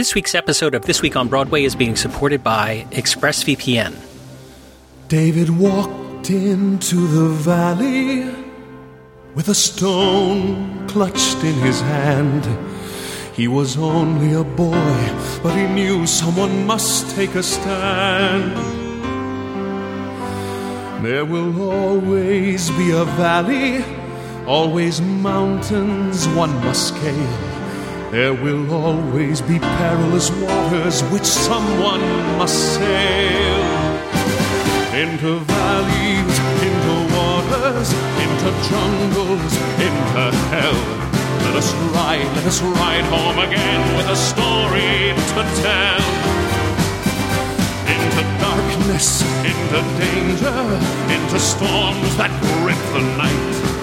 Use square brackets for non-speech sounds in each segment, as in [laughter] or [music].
This week's episode of This Week on Broadway is being supported by ExpressVPN. David walked into the valley with a stone clutched in his hand. He was only a boy, but he knew someone must take a stand. There will always be a valley, always mountains one must scale. There will always be perilous waters which someone must sail. Into valleys, into waters, into jungles, into hell. Let us ride, let us ride home again with a story to tell. Into darkness, into danger, into storms that grip the night.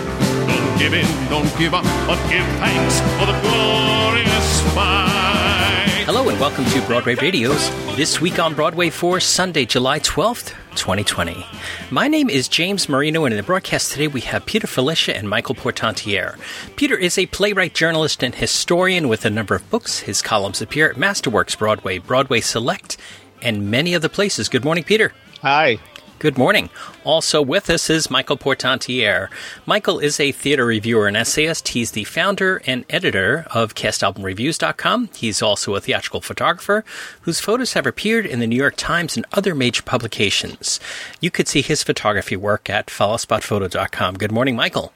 Don't give in, don't give up, but give thanks for the glorious fight. Hello and welcome to Broadway Radio's This Week on Broadway for Sunday, July 12th, 2020. My name is James Marino, and in the broadcast today we have Peter Filichia and Michael Portantiere. Peter is a playwright, journalist, and historian with a number of books. His columns appear at Masterworks Broadway, Broadway Select, and many other places. Good morning, Peter. Hi. Good morning. Also with us is Michael Portantiere. Michael is a theater reviewer and essayist. He's the founder and editor of CastAlbumReviews.com. He's also a theatrical photographer whose photos have appeared in the New York Times and other major publications. You could see his photography work at followspotphoto.com. Good morning, Michael.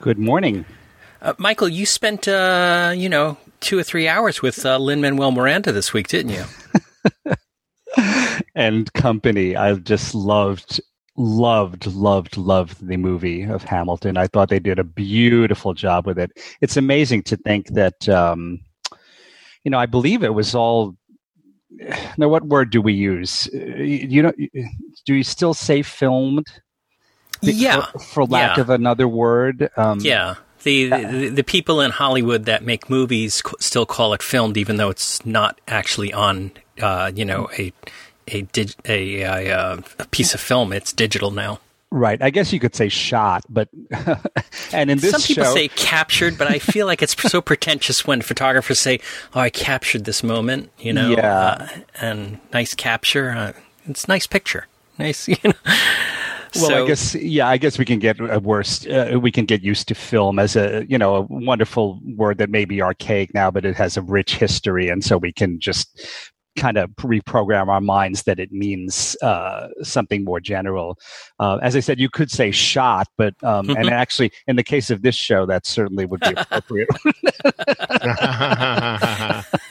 Good morning. Uh, Michael, you spent, uh, you know, two or three hours with uh, Lin Manuel Miranda this week, didn't you? [laughs] and company. I just loved, loved, loved, loved the movie of Hamilton. I thought they did a beautiful job with it. It's amazing to think that, um, you know, I believe it was all. Now, what word do we use? You know, do you still say filmed? Yeah, for, for lack yeah. of another word. Um, yeah. The, the, the people in Hollywood that make movies still call it filmed, even though it's not actually on, uh, you know, a a, dig, a, a, uh, a piece of film. It's digital now. Right. I guess you could say shot, but [laughs] and in this some people show, say captured, but I feel like it's [laughs] so pretentious when photographers say, "Oh, I captured this moment," you know. Yeah. Uh, and nice capture. Uh, it's nice picture. Nice, [laughs] you know. Well, so, I guess yeah. I guess we can get a worse. Uh, we can get used to film as a you know a wonderful word that may be archaic now, but it has a rich history, and so we can just kind of reprogram our minds that it means uh, something more general. Uh, as I said, you could say shot, but um, and actually, in the case of this show, that certainly would be appropriate. [laughs]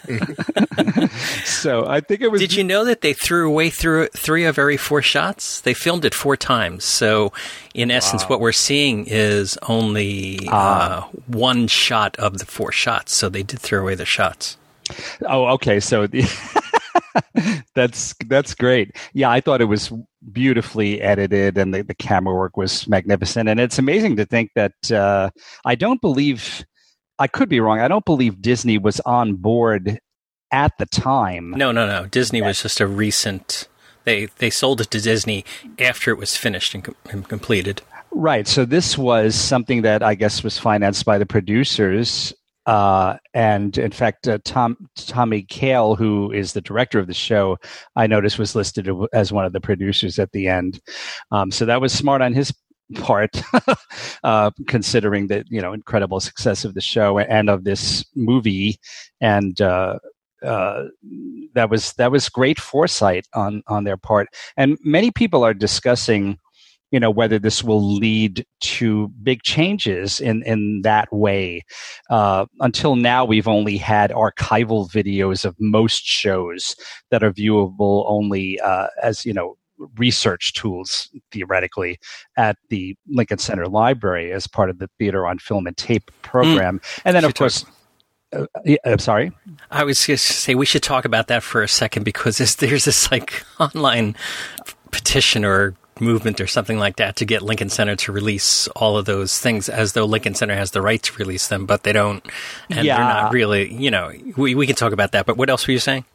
[laughs] so I think it was. Did you know that they threw away through three of every four shots? They filmed it four times. So, in essence, wow. what we're seeing is only uh, one shot of the four shots. So they did throw away the shots. Oh, okay. So the [laughs] [laughs] that's that's great. Yeah, I thought it was beautifully edited, and the, the camera work was magnificent. And it's amazing to think that uh, I don't believe I could be wrong. I don't believe Disney was on board at the time. No, no, no. Disney was just a recent. They they sold it to Disney after it was finished and, com- and completed. Right. So this was something that I guess was financed by the producers uh, and in fact, uh, Tom Tommy Kail, who is the director of the show, I noticed was listed as one of the producers at the end. Um, so that was smart on his part, [laughs] uh, considering the you know incredible success of the show and of this movie, and uh, uh, that was that was great foresight on on their part. And many people are discussing you know whether this will lead to big changes in in that way. Uh, until now, we've only had archival videos of most shows that are viewable only uh, as you know research tools theoretically at the Lincoln Center Library as part of the Theater on Film and Tape program, mm. and then of course. Uh, yeah, I'm sorry. I was just say we should talk about that for a second because there's, there's this like [laughs] online petition or movement or something like that to get Lincoln Center to release all of those things as though Lincoln Center has the right to release them, but they don't. And yeah. they're not really, you know, we, we can talk about that. But what else were you saying?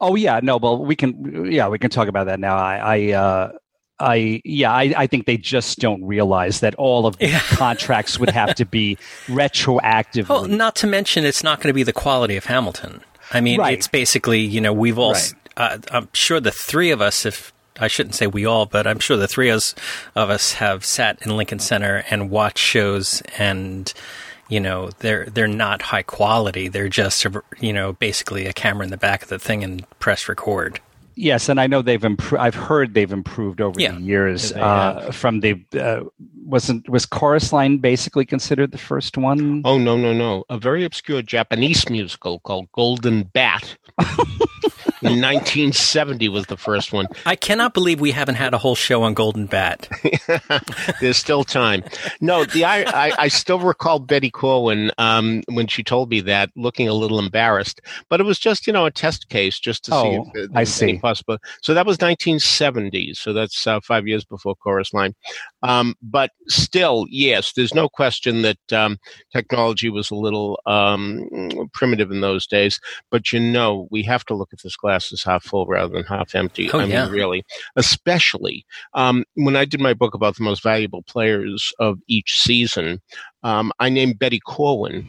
Oh, yeah. No, well, we can, yeah, we can talk about that now. I, I, uh, I yeah, I, I, think they just don't realize that all of the yeah. [laughs] contracts would have to be retroactive. Well, not to mention it's not going to be the quality of Hamilton. I mean, Right. it's basically you know we've all. Right. Uh, I'm sure the three of us, if I shouldn't say we all, but I'm sure the three of us, have sat in Lincoln Center and watched shows, and you know they're they're not high quality. They're just you know basically a camera in the back of the thing and press record. Yes, and I know they've improved. I've heard they've improved over Yeah. the years. Uh, from the uh, wasn't was Chorus Line basically considered the first one? Oh no no no! A very obscure Japanese musical called Golden Bat. [laughs] In 1970 was the first one. I cannot believe we haven't had a whole show on Golden Bat. [laughs] There's still time. No, the I, I, I still recall Betty Corwin um, when she told me that, looking a little embarrassed. But it was just you know a test case just to Oh, see if there I was any see. possible. So that was 1970. So that's uh, five years before Chorus Line. Um, but still, yes, there's no question that um, technology was a little um, primitive in those days. But you know, we have to look at this glass as half full rather than half empty. Oh, I yeah. mean, really, especially um, when I did my book about the most valuable players of each season. Um, I named Betty Corwin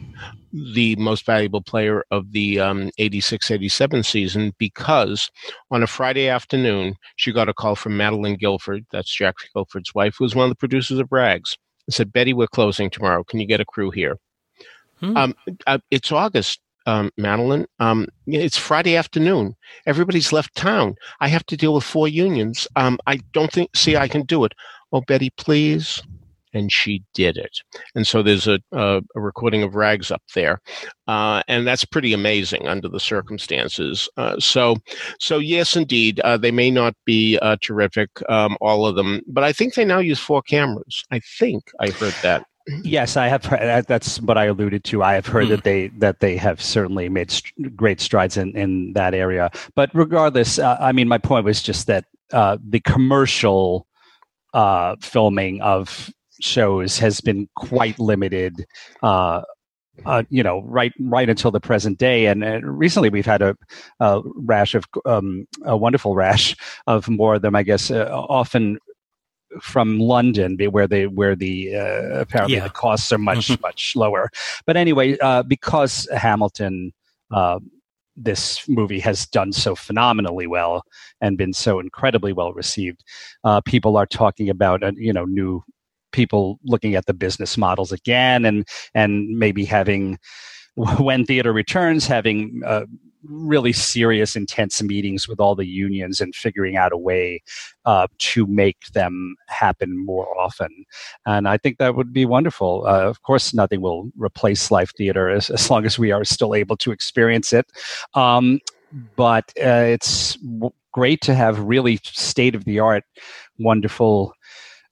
the most valuable player of the um, 86 87 season because on a Friday afternoon, she got a call from Madeline Gilford, that's Jack Gilford's wife, who was one of the producers of Rags, and said, Betty, we're closing tomorrow. Can you get a crew here? Hmm. Um, uh, it's August. Um, Madeline, um, it's Friday afternoon. Everybody's left town. I have to deal with four unions. Um, I don't think, see, I can do it. Oh, Betty, please. And she did it. And so there's a, a, a recording of Rags up there. Uh, and that's pretty amazing under the circumstances. Uh, so, so yes, indeed, uh, they may not be uh, terrific, um, all of them, but I think they now use four cameras. I think I heard that. Yes, I have. heard- That's what I alluded to. I have heard Hmm. that they that they have certainly made st- great strides in in that area. But regardless, uh, I mean, my point was just that uh, the commercial uh, filming of shows has been quite limited. Uh, uh, you know, right, right until the present day, and uh, recently we've had a, a rash of um, a wonderful rash of more of them. I guess uh, often from London, where they where the uh, apparently Yeah. the costs are much Mhm. much lower. But anyway, uh, because Hamilton, uh, this movie has done so phenomenally well and been so incredibly well received, uh, people are talking about uh, you know new people looking at the business models again and and maybe having [laughs] when theater returns having uh, really serious intense meetings with all the unions and figuring out a way uh, to make them happen more often. And i think that would be wonderful. Uh, of course nothing will replace live theater as, as long as we are still able to experience it. Um, but uh, it's w- great to have really state of the art wonderful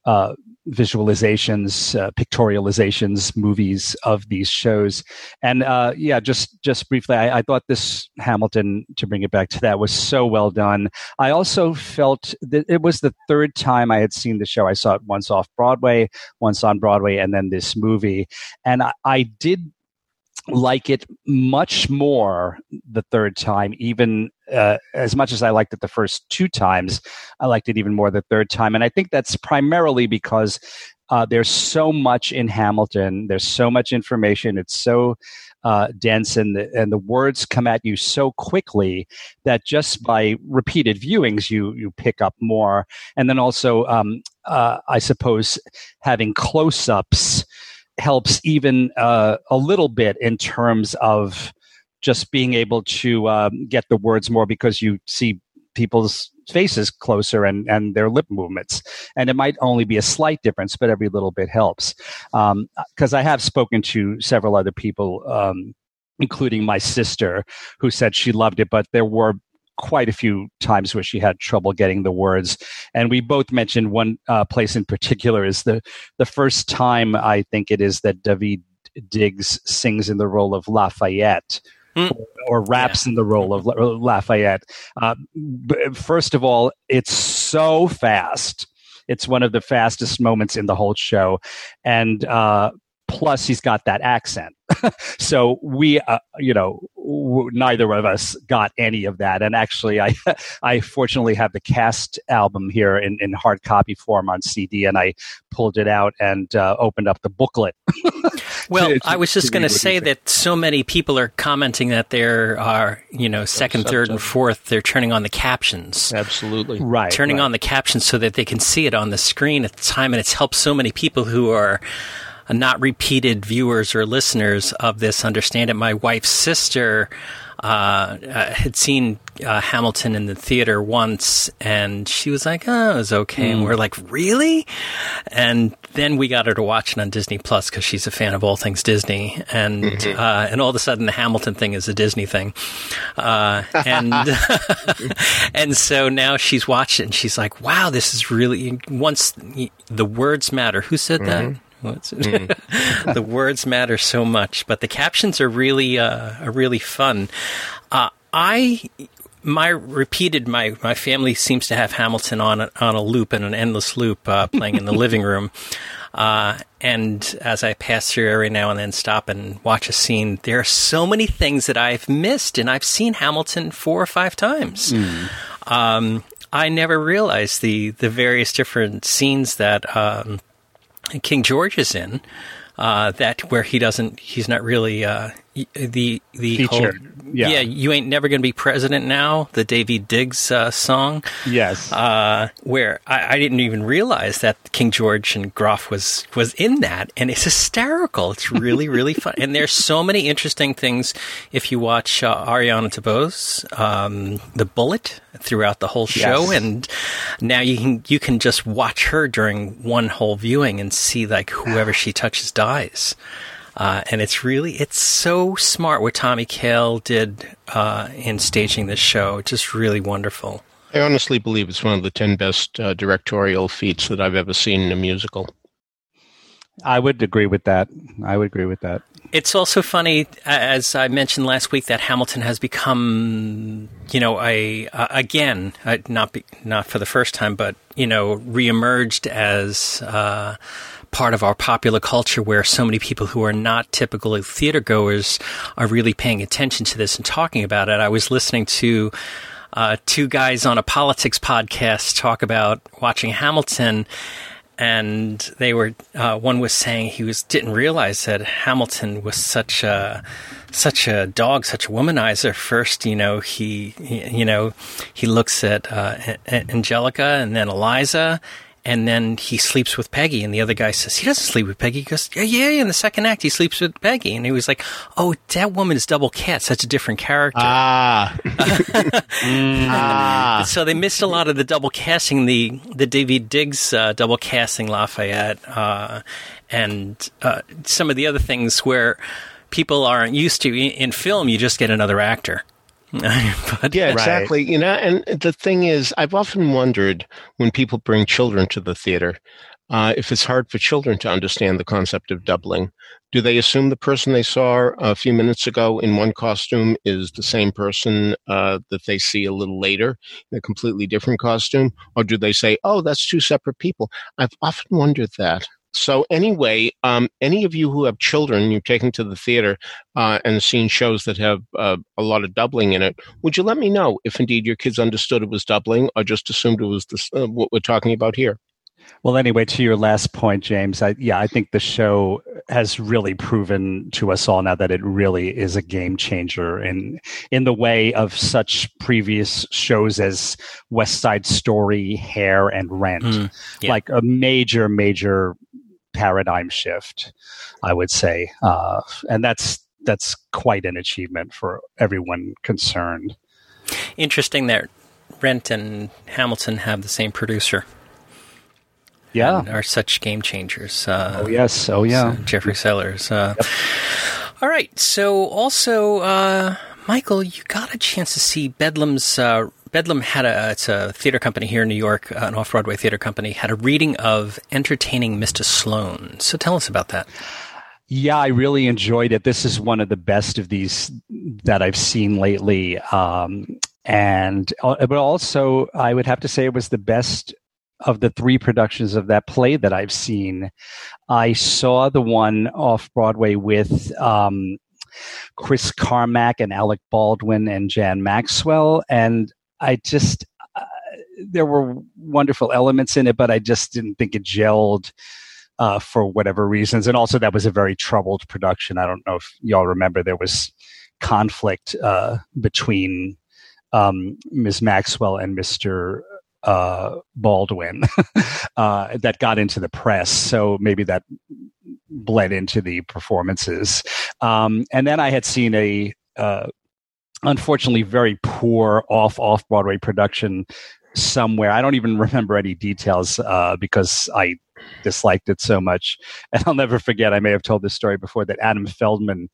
uh, visualizations, uh, pictorializations, movies of these shows, and uh, yeah, just just briefly, I, I thought this Hamilton, to bring it back to that, was so well done. I also felt that it was the third time I had seen the show. I saw it once off Broadway, once on Broadway, and then this movie, and I, I did like it much more the third time, even uh, as much as I liked it the first two times. I liked it even more the third time. And I think that's primarily because uh, there's so much in Hamilton. There's so much information. It's so uh, dense, and the, and the words come at you so quickly that just by repeated viewings, you you pick up more. And then also, um, uh, I suppose, having close-ups helps even uh, a little bit in terms of just being able to um, get the words more because you see people's faces closer and, and their lip movements. And it might only be a slight difference, but every little bit helps. Because I have spoken to several other people, um, including my sister, who said she loved it, but there were quite a few times where she had trouble getting the words. And we both mentioned one uh, place in particular is the, the first time I think it is that Daveed Diggs sings in the role of Lafayette Hmm. or raps in the role of La- Lafayette. Uh, b- first of all, it's so fast. It's one of the fastest moments in the whole show. And uh, plus, he's got that accent. [laughs] so we, uh, you know, neither of us got any of that. And actually, I [laughs] I fortunately have the cast album here in, in hard copy form on CD, and I pulled it out and uh, opened up the booklet. [laughs] well, to, to, I was just going to say that so many people are commenting that there are, you know, second, third, and fourth. They're turning on the captions. Absolutely, right. Turning right. on the captions so that they can see it on the screen at the time, and it's helped so many people who are not repeated viewers or listeners of this understand it. My wife's sister uh, uh, had seen uh, Hamilton in the theater once, and she was like, "Oh, it was okay." Mm. And we're like, "Really?" And then we got her to watch it on Disney Plus because she's a fan of all things Disney, and mm-hmm. uh, and all of a sudden the Hamilton thing is a Disney thing, uh, and [laughs] [laughs] and so now she's watched it and she's like, "Wow, this is really." Once the words matter. Who said mm-hmm. that? Mm. [laughs] the words matter so much, but the captions are really uh, are really fun. Uh, I my repeated my my family seems to have Hamilton on a, on a loop and an endless loop uh, playing in the [laughs] living room. Uh, and as I pass through every now and then, stop and watch a scene. There are so many things that I've missed, and I've seen Hamilton four or five times. Mm. Um, I never realized the the various different scenes that um, King George is in. Uh, that where he doesn't, he's not really uh, the the Featured. whole yeah. yeah. you ain't never gonna be president now. The Daveed Diggs uh, song, yes, uh, where I, I, didn't even realize that King George and Groff was was in that, and it's hysterical. It's really [laughs] really fun, and there's so many interesting things if you watch uh, Ariana DeBose, um, The Bullet throughout the whole show, yes. and now you can you can just watch her during one whole viewing and see like whoever she touches dies. Uh, and it's really it's so smart what Tommy Kail did uh, in staging this show. Just really wonderful. I honestly believe it's one of the ten best uh, directorial feats that I've ever seen in a musical. I would agree with that. I would agree with that. It's also funny, as I mentioned last week, that Hamilton has become, you know, a uh, again, uh, not be, not for the first time, but you know, reemerged as uh, part of our popular culture where so many people who are not typically theater goers are really paying attention to this and talking about it. I was listening to uh, two guys on a politics podcast talk about watching Hamilton and they were uh, one was saying he was didn't realize that Hamilton was such a such a dog, such a womanizer. First, you know, he, you know he looks at uh, Angelica and then Eliza, and then he sleeps with Peggy, and the other guy says he doesn't sleep with Peggy. He goes, yeah, yeah. In the second act, he sleeps with Peggy, and he was like, oh, that woman is double cat, such a different character. Ah, [laughs] mm. ah. So they missed a lot of the double casting, the the Daveed Diggs uh, double casting Lafayette, uh, and uh, some of the other things where people aren't used to in film. You just get another actor. [laughs] but, yeah, exactly. Right. You know, and the thing is, I've often wondered when people bring children to the theater, uh, if it's hard for children to understand the concept of doubling. Do they assume the person they saw a few minutes ago in one costume is the same person uh, that they see a little later in a completely different costume? Or do they say, oh, that's two separate people? I've often wondered that. So anyway, um, any of you who have children you've taken to the theater uh, and seen shows that have uh, a lot of doubling in it, would you let me know if indeed your kids understood it was doubling or just assumed it was this, uh, what we're talking about here? Well, anyway, to your last point, James, I, yeah, I think the show has really proven to us all now that it really is a game changer in in the way of such previous shows as West Side Story, Hair, and Rent, mm, yeah. like a major, major paradigm shift, I would say, uh, and that's that's quite an achievement for everyone concerned. Interesting that Rent and Hamilton have the same producer. Yeah, are such game changers. Uh, oh yes, oh yeah, Jeffrey Sellers. Uh, yep. All right, so also. Uh, Michael, you got a chance to see Bedlam's uh, Bedlam had a it's a theater company here in New York, uh, an off Broadway theater company, had a reading of Entertaining Mr. Sloane. So tell us about that. Yeah, I really enjoyed it. This is one of the best of these that I've seen lately, um, and uh, but also I would have to say it was the best of the three productions of that play that I've seen. I saw the one off Broadway with um, Chris Carmack and Alec Baldwin and Jan Maxwell, and I just uh, there were wonderful elements in it, but I just didn't think it gelled. Uh, for whatever reasons, and also that was a very troubled production. I don't know if y'all remember there was conflict uh, between um, Ms. Maxwell and Mr uh, Baldwin [laughs] uh, that got into the press. So maybe that bled into the performances. Um, and then I had seen a, uh, unfortunately, very poor off off Broadway production somewhere. I don't even remember any details uh, because I disliked it so much. [laughs] And I'll never forget. I may have told this story before that Adam Feldman,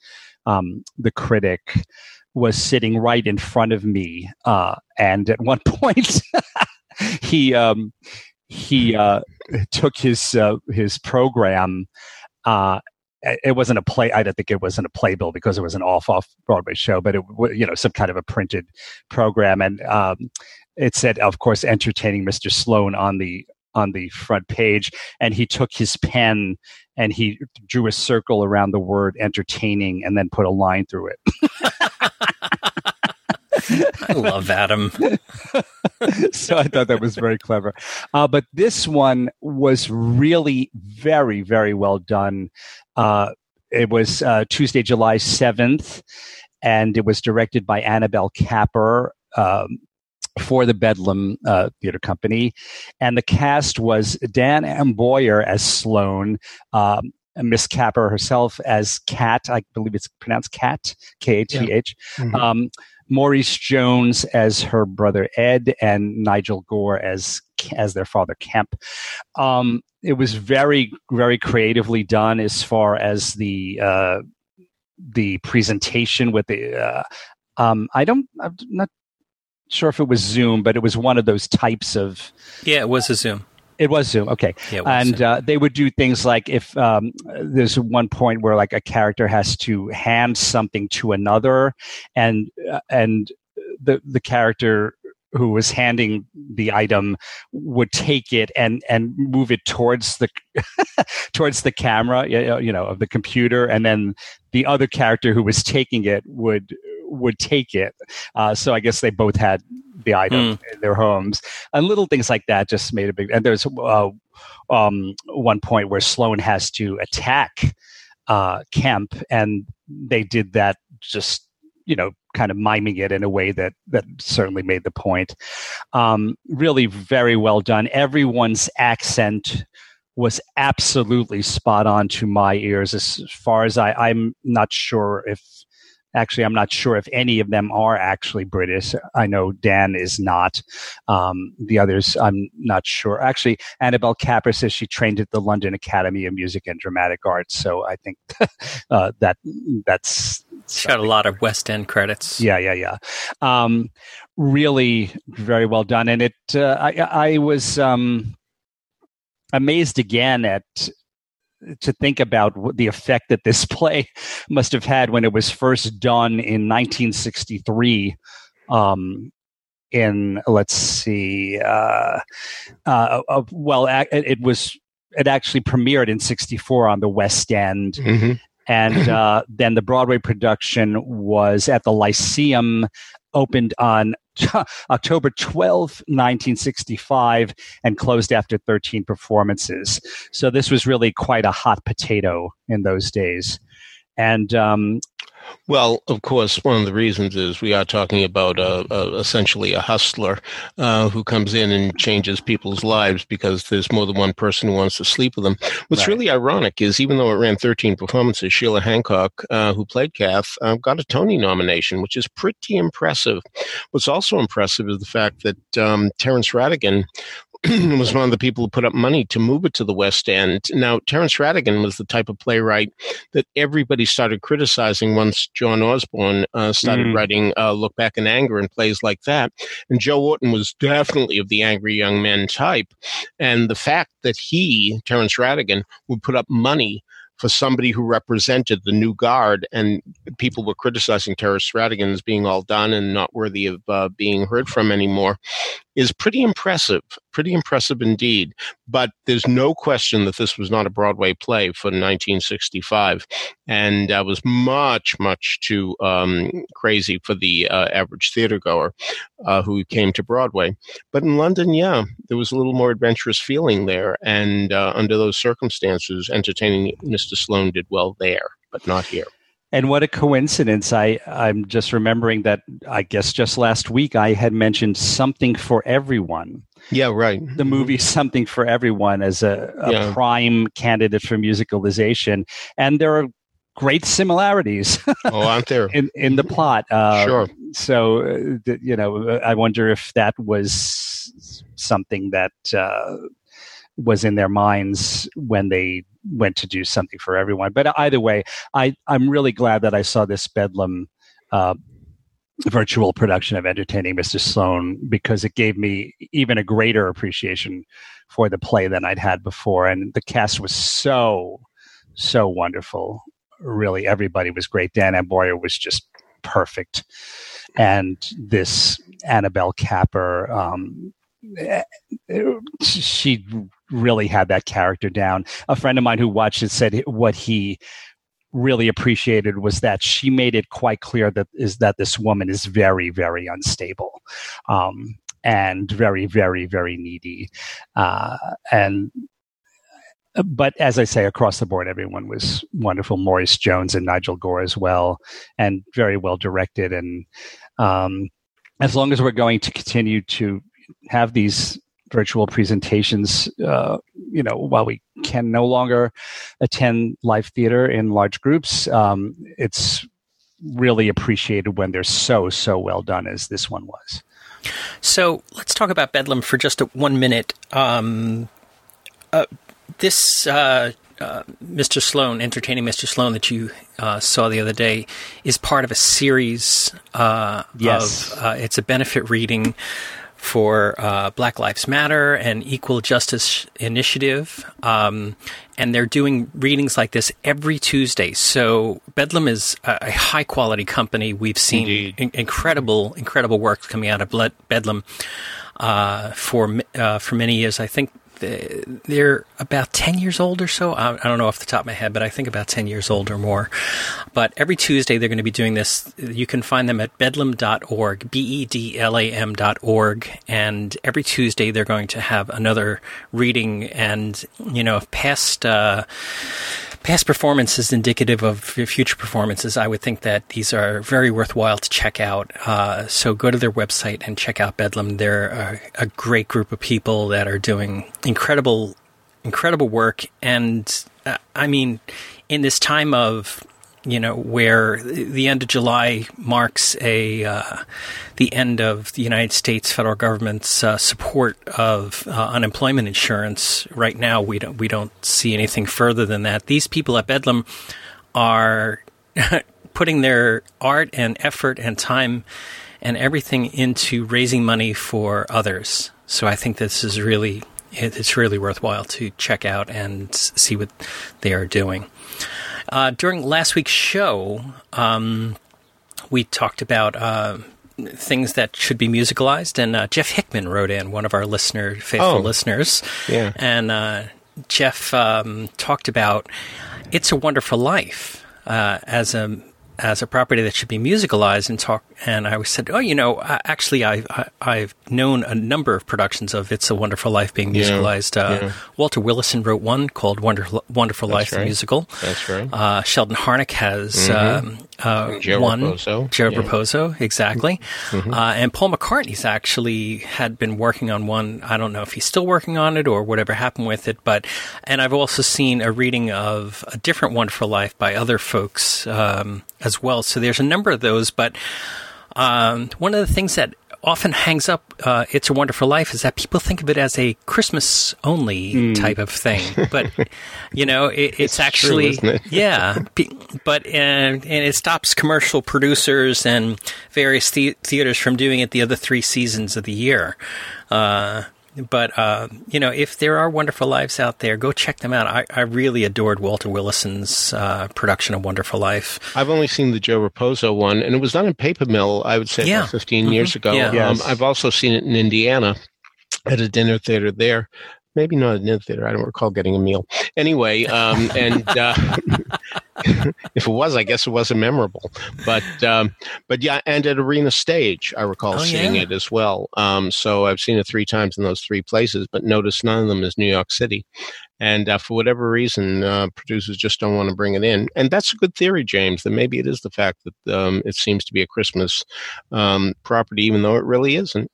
um, the critic. Was sitting right in front of me, uh, and at one [laughs] point, he um, he uh, took his uh, his program. Uh, it wasn't a play. I don't think it wasn't a playbill because it was an off off Broadway show, but it you know some kind of a printed program, and um, it said, of course, entertaining Mr. Sloane on the on the front page, and he took his pen and he drew a circle around the word entertaining, and then put a line through it. [laughs] I love Adam. [laughs] so I thought that was very clever. Uh, but this one was really very, very well done. Uh, it was uh, Tuesday, July 7th, and it was directed by Annabelle Capper. Um, for the Bedlam uh, Theater Company, and the cast was Dan Amboyer as Sloane, um, Miss Capper herself as Cat. I believe it's pronounced Cat, K A T H. Mm-hmm. Um, Maurice Jones as her brother Ed, and Nigel Gore as as their father Kemp. Um, it was very very creatively done as far as the uh, the presentation with the. Uh, um, I don't. I'm not sure if it was Zoom, but it was one of those types of. Yeah, it was a Zoom. It was Zoom, okay. Yeah, and uh, they would do things like if um, there's one point where like a character has to hand something to another, and uh, and the the character who was handing the item would take it and and move it towards the [laughs] towards the camera you know of the computer. And then the other character who was taking it would would take it uh, so i guess they both had the item mm. in their homes, and little things like that just made a big. And there's uh, um, one point where Sloane has to attack uh, Kemp, and they did that just you know kind of miming it in a way that that certainly made the point. Um, really, very well done. Everyone's accent was absolutely spot on to my ears. As far as I, I'm not sure if Actually, I'm not sure if any of them are actually British. I know Dan is not. Um, the others, I'm not sure. Actually, Annabelle Capper says she trained at the London Academy of Music and Dramatic Arts. So I think [laughs] uh, that that's she got a lot of West End credits. Yeah, yeah, yeah. Um, really, very well done. And it, uh, I, I was. Um, amazed again at to think about the effect that this [laughs] play must have had when it was first done in 1963 um, in let's see uh, uh, uh, well it, it, was it actually premiered in 64 on the west end mm-hmm. and [laughs] uh, then the broadway production was at the lyceum opened on [laughs] October 12, 1965, and closed after 13 performances. So this was really quite a hot potato in those days. And um, well, of course, one of the reasons is we are talking about a, a, essentially a hustler uh, who comes in and changes people's lives because there's more than one person who wants to sleep with them. What's right. really ironic is even though it ran 13 performances, Sheila Hancock, uh, who played Kath, uh, got a Tony nomination, which is pretty impressive. What's also impressive is the fact that um, Terence Rattigan [clears throat] was one of the people who put up money to move it to the West End. Now, Terence Rattigan was the type of playwright that everybody started criticizing once John Osborne uh, started mm. writing uh, Look Back in Anger and plays like that. And Joe Orton was definitely of the angry young men type. And the fact that he, Terence Rattigan, would put up money for somebody who represented the new guard, and people were criticizing Terence Rattigan as being all done and not worthy of uh, being heard from anymore is pretty impressive, pretty impressive indeed. But there's no question that this was not a Broadway play for 1965, and uh, was much, much too um, crazy for the uh, average theater goer uh, who came to Broadway. But in London, yeah, there was a little more adventurous feeling there, and uh, under those circumstances, entertaining Mr. Sloane did well there, but not here. And what a coincidence. I, I'm just remembering that I guess just last week I had mentioned Something for Everyone. Yeah, right. The movie Something for Everyone as a, a yeah. prime candidate for musicalization. And there are great similarities. [laughs] oh, aren't there? in, in the plot. Uh, sure. So, uh, you know, I wonder if that was something that uh, was in their minds when they went to do something for everyone. But either way, I, I'm really glad that I saw this Bedlam uh, virtual production of Entertaining Mr. Sloane because it gave me even a greater appreciation for the play than I'd had before. And the cast was so, so wonderful. Really, everybody was great. Dan Amboyer was just perfect. And this Annabelle Capper, um, eh, she really had that character down. A friend of mine who watched it said what he really appreciated was that she made it quite clear that is that this woman is very very unstable um, and very very very needy uh, and but as I say, across the board, everyone was wonderful. Maurice Jones and Nigel Gore as well, and very well directed. And um, as long as we're going to continue to have these virtual presentations, uh, you know, while we can no longer attend live theater in large groups, um, it's really appreciated when they're so, so well done as this one was. So let's talk about Bedlam for just a, one minute. Um, uh, this uh, uh, Mr. Sloane, entertaining Mr. Sloane that you uh, saw the other day, is part of a series. Uh, yes, of, uh, it's a benefit reading for uh, Black Lives Matter and Equal Justice Initiative. Um, and they're doing readings like this every Tuesday. So Bedlam is a, a high quality company. We've seen in- incredible, incredible work coming out of Bedlam uh, for uh, for many years. I think they're about 10 years old or so. I, don't know off the top of my head, but I think about 10 years old or more. But every Tuesday they're going to be doing this. You can find them at bedlam.org, B E D L A M.org. And every Tuesday they're going to have another reading. And, you know, past, uh, past performance is indicative of future performances, I would think that these are very worthwhile to check out. Uh, so go to their website and check out Bedlam. They're a, a, great group of people that are doing incredible, incredible work. And uh, I mean, in this time of you know, where the end of July marks a uh, the end of the United States federal government's uh, support of uh, unemployment insurance. Right now, we don't we don't see anything further than that. These people at Bedlam are [laughs] putting their art and effort and time and everything into raising money for others. So I think this is really it's really worthwhile to check out and see what they are doing. Uh, during last week's show, um, we talked about uh, things that should be musicalized, and uh, Jeff Hickman wrote in, one of our listener, faithful oh, listeners. Yeah. And uh, Jeff um, talked about It's a Wonderful Life uh, as a as a property that should be musicalized and talk. And I said, oh, you know, actually, I, I have known a number of productions of "It's a Wonderful Life" being musicalized. Yeah, uh, yeah. Walter Willison wrote one called "Wonder, Wonderful Life" right. the musical. That's right. Uh, Sheldon Harnick has mm-hmm. um, uh, Joe one. Raposo. Joe yeah. Raposo, exactly. Mm-hmm. Uh, and Paul McCartney's actually had been working on one. I don't know if he's still working on it or whatever happened with it, but and I've also seen a reading of a different Wonderful Life by other folks. Um, as well. So there's a number of those, but um, one of the things that often hangs up uh, "It's a Wonderful Life" is that people think of it as a Christmas only mm. type of thing, but you know it, [laughs] it's, it's, actually true, it? [laughs] yeah, but and, and it stops commercial producers and various the- theaters from doing it the other three seasons of the year. Uh, but uh, you know, if there are Wonderful Lives out there, go check them out. I, I really adored Walter Willison's uh, production of Wonderful Life. I've only seen the Joe Raposo one, and it was done in Paper Mill. I would say Yeah. about 15 Mhm. years ago. Yeah. Um, Yes. I've also seen it in Indiana at a dinner theater there. Maybe not a dinner theater. I don't recall getting a meal. Anyway, um, and uh, [laughs] if it was, I guess it wasn't memorable. But um, but yeah, and at Arena Stage, I recall Oh, seeing yeah. it as well. Um, so I've seen it three times in those three places, but notice none of them is New York City. And uh, for whatever reason, uh, producers just don't want to bring it in. And that's a good theory, James. That maybe it is the fact that um, it seems to be a Christmas um, property, even though it really isn't.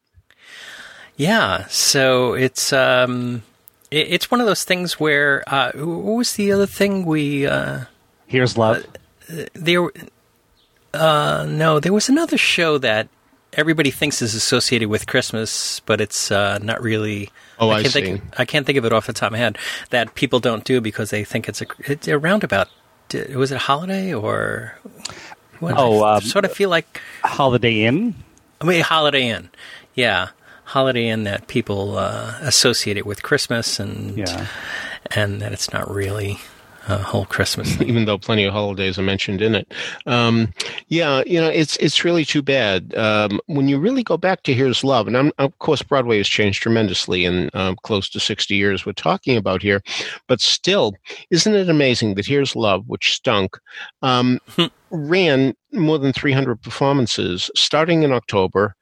Yeah, so it's um, it's one of those things where uh, what was the other thing we uh, Here's love. there? Uh, no, there was another show that everybody thinks is associated with Christmas, but it's uh, not really. Oh, I can't see. Think, I can't think of it off the top of my head. That people don't do because they think it's a it's a roundabout. Was it a holiday or? What? Oh, I um, sort of feel like Holiday Inn. I mean, Holiday Inn. Yeah, Holiday Inn that people uh, associate it with Christmas and Yeah. and that it's not really a whole Christmas thing. even though plenty of holidays are mentioned in it. Um, yeah, you know, it's it's really too bad. Um, when you really go back to Here's Love, and I'm, of course Broadway has changed tremendously in um, close to 60 years we're talking about here, but still, isn't it amazing that Here's Love, which stunk, um, ran more than 300 performances starting in October.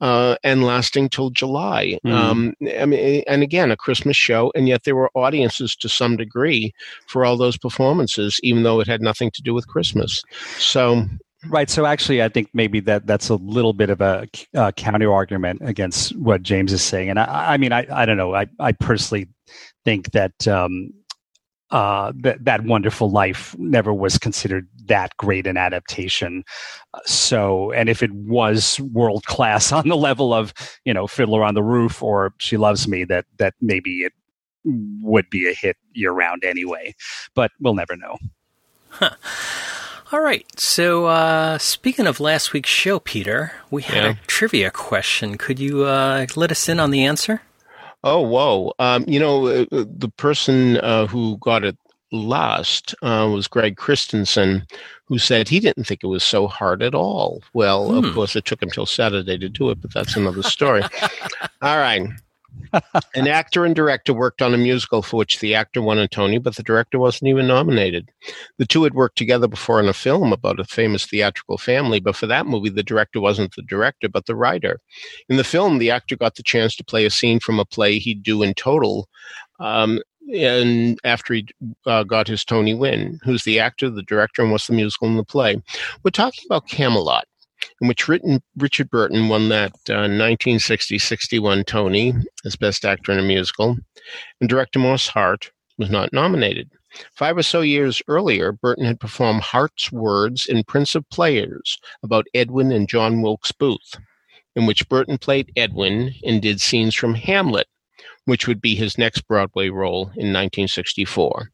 Uh, and lasting till July. Mhm. Um, I mean, and again, a Christmas show, and yet there were audiences to some degree for all those performances, even though it had nothing to do with Christmas. So, Right. So actually, I think maybe that that's a little bit of a uh, counter argument against what James is saying. And I, I mean, I, I don't know. I, I personally think that um, uh, that that Wonderful Life never was considered that great an adaptation. Uh, So, and if it was world class [laughs] on the level of you know Fiddler on the Roof or She Loves Me, that that maybe it would be a hit year round anyway. But we'll never know. All right. So uh, speaking of last week's show, Peter, we had Yeah. a trivia question. Could you uh, let us in on the answer? Oh, whoa. Um, you know, uh, uh, the person uh, who got it last uh, was Greg Christensen, who said he didn't think it was so hard at all. Well, Hmm. of course, it took him till Saturday to do it, but that's another story. [laughs] all right. An actor and director worked on a musical for which the actor won a Tony, but the director wasn't even nominated. The two had worked together before in a film about a famous theatrical family, but for that movie, the director wasn't the director, but the writer. In the film, the actor got the chance to play a scene from a play he'd do in total. Um, and after he uh, got his Tony win, who's the actor, the director, and what's the musical in the play? We're talking about Camelot, in which Richard Burton won that uh, 1960-61 Tony as Best Actor in a Musical, and director Moss Hart was not nominated. Five or so years earlier, Burton had performed Hart's Words in Prince of Players about Edwin and John Wilkes Booth, in which Burton played Edwin and did scenes from Hamlet, which would be his next Broadway role in 1964.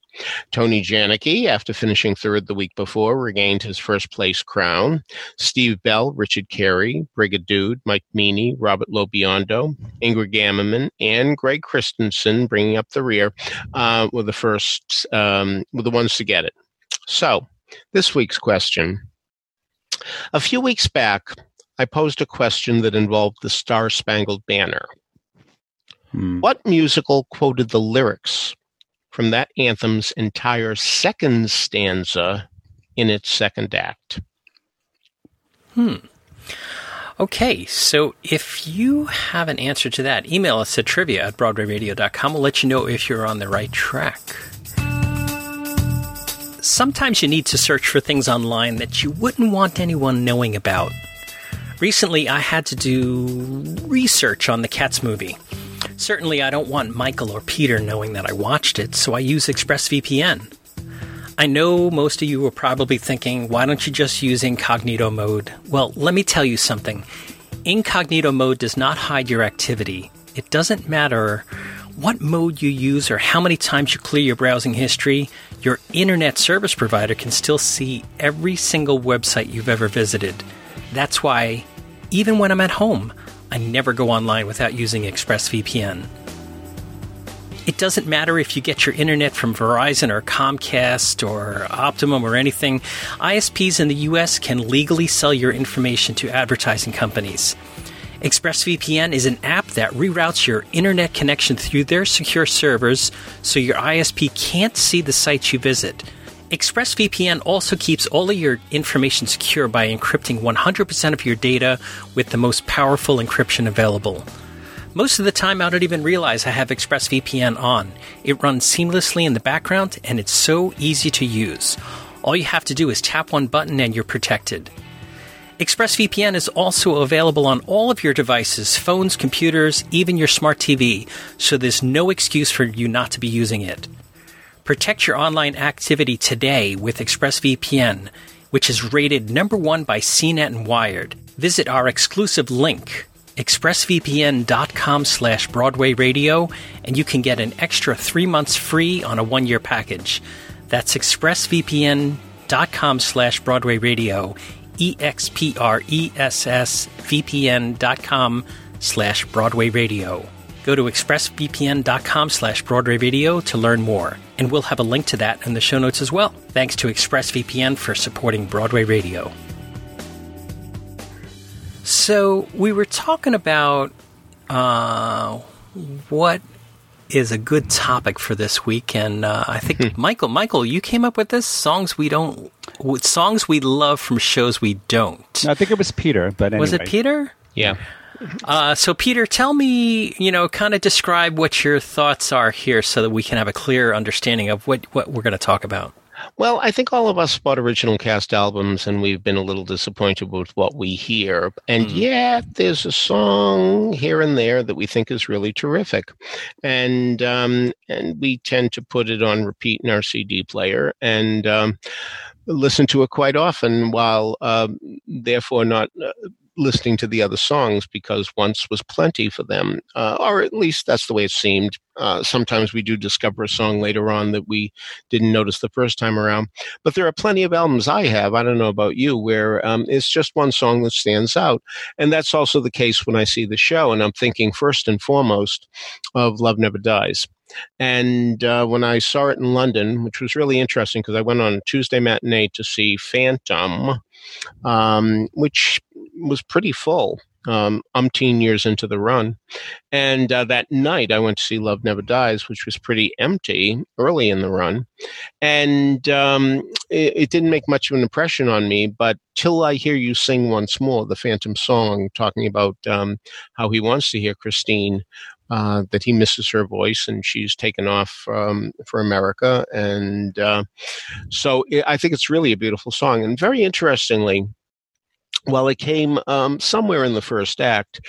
Tony Janicki, after finishing third the week before, regained his first place crown. Steve Bell, Richard Carey, Brigadude, Mike Meany, Robert Lobiondo, Ingrid Gammerman, and Greg Christensen, bringing up the rear, uh, were the first, um, were the ones to get it. So, this week's question. A few weeks back, I posed a question that involved the Star Spangled Banner. Hmm. What musical quoted the lyrics from that anthem's entire second stanza in its second act? Hmm. Okay, so if you have an answer to that, email us at trivia at broadwayradio.com. We'll let you know if you're on the right track. Sometimes you need to search for things online that you wouldn't want anyone knowing about. Recently, I had to do research on the Cats movie. Certainly, I don't want Michael or Peter knowing that I watched it, so I use ExpressVPN. I know most of you are probably thinking, why don't you just use incognito mode? Well, let me tell you something. Incognito mode does not hide your activity. It doesn't matter what mode you use or how many times you clear your browsing history, your internet service provider can still see every single website you've ever visited. That's why, even when I'm at home, I never go online without using ExpressVPN. It doesn't matter if you get your internet from Verizon or Comcast or Optimum or anything, ISPs in the US can legally sell your information to advertising companies. ExpressVPN is an app that reroutes your internet connection through their secure servers so your ISP can't see the sites you visit. ExpressVPN also keeps all of your information secure by encrypting 100% of your data with the most powerful encryption available. Most of the time, I don't even realize I have ExpressVPN on. It runs seamlessly in the background and it's so easy to use. All you have to do is tap one button and you're protected. ExpressVPN is also available on all of your devices, phones, computers, even your smart TV, so there's no excuse for you not to be using it. Protect your online activity today with ExpressVPN, which is rated number one by CNET and Wired. Visit our exclusive link expressvpn.com slash broadway radio and you can get an extra three months free on a one year package that's expressvpn.com slash broadway radio e-x-p-r-e-s-s-v-p-n.com slash broadway radio go to expressvpn.com slash broadway radio to learn more and we'll have a link to that in the show notes as well thanks to expressvpn for supporting broadway radio so we were talking about uh, what is a good topic for this week, and uh, I think hmm. Michael, Michael, you came up with this songs we don't, songs we love from shows we don't. I think it was Peter, but anyway. was it Peter? Yeah. Uh, so, Peter, tell me, you know, kind of describe what your thoughts are here, so that we can have a clear understanding of what what we're going to talk about. Well, I think all of us bought original cast albums and we've been a little disappointed with what we hear. And mm. yeah, there's a song here and there that we think is really terrific. And um, and we tend to put it on repeat in our CD player and um, listen to it quite often while um, therefore not uh, listening to the other songs because once was plenty for them, uh, or at least that's the way it seemed. Uh, sometimes we do discover a song later on that we didn't notice the first time around. But there are plenty of albums I have, I don't know about you, where um, it's just one song that stands out. And that's also the case when I see the show. And I'm thinking first and foremost of Love Never Dies. And uh, when I saw it in London, which was really interesting because I went on a Tuesday matinee to see Phantom, um, which was pretty full. Um, umpteen years into the run. And uh, that night, I went to see Love Never Dies, which was pretty empty early in the run. And um, it, it, didn't make much of an impression on me, but till I hear you sing once more the Phantom song, talking about um, how he wants to hear Christine, uh, that he misses her voice and she's taken off um, for America. And uh, so it, I think it's really a beautiful song. And very interestingly, while it came um, somewhere in the first act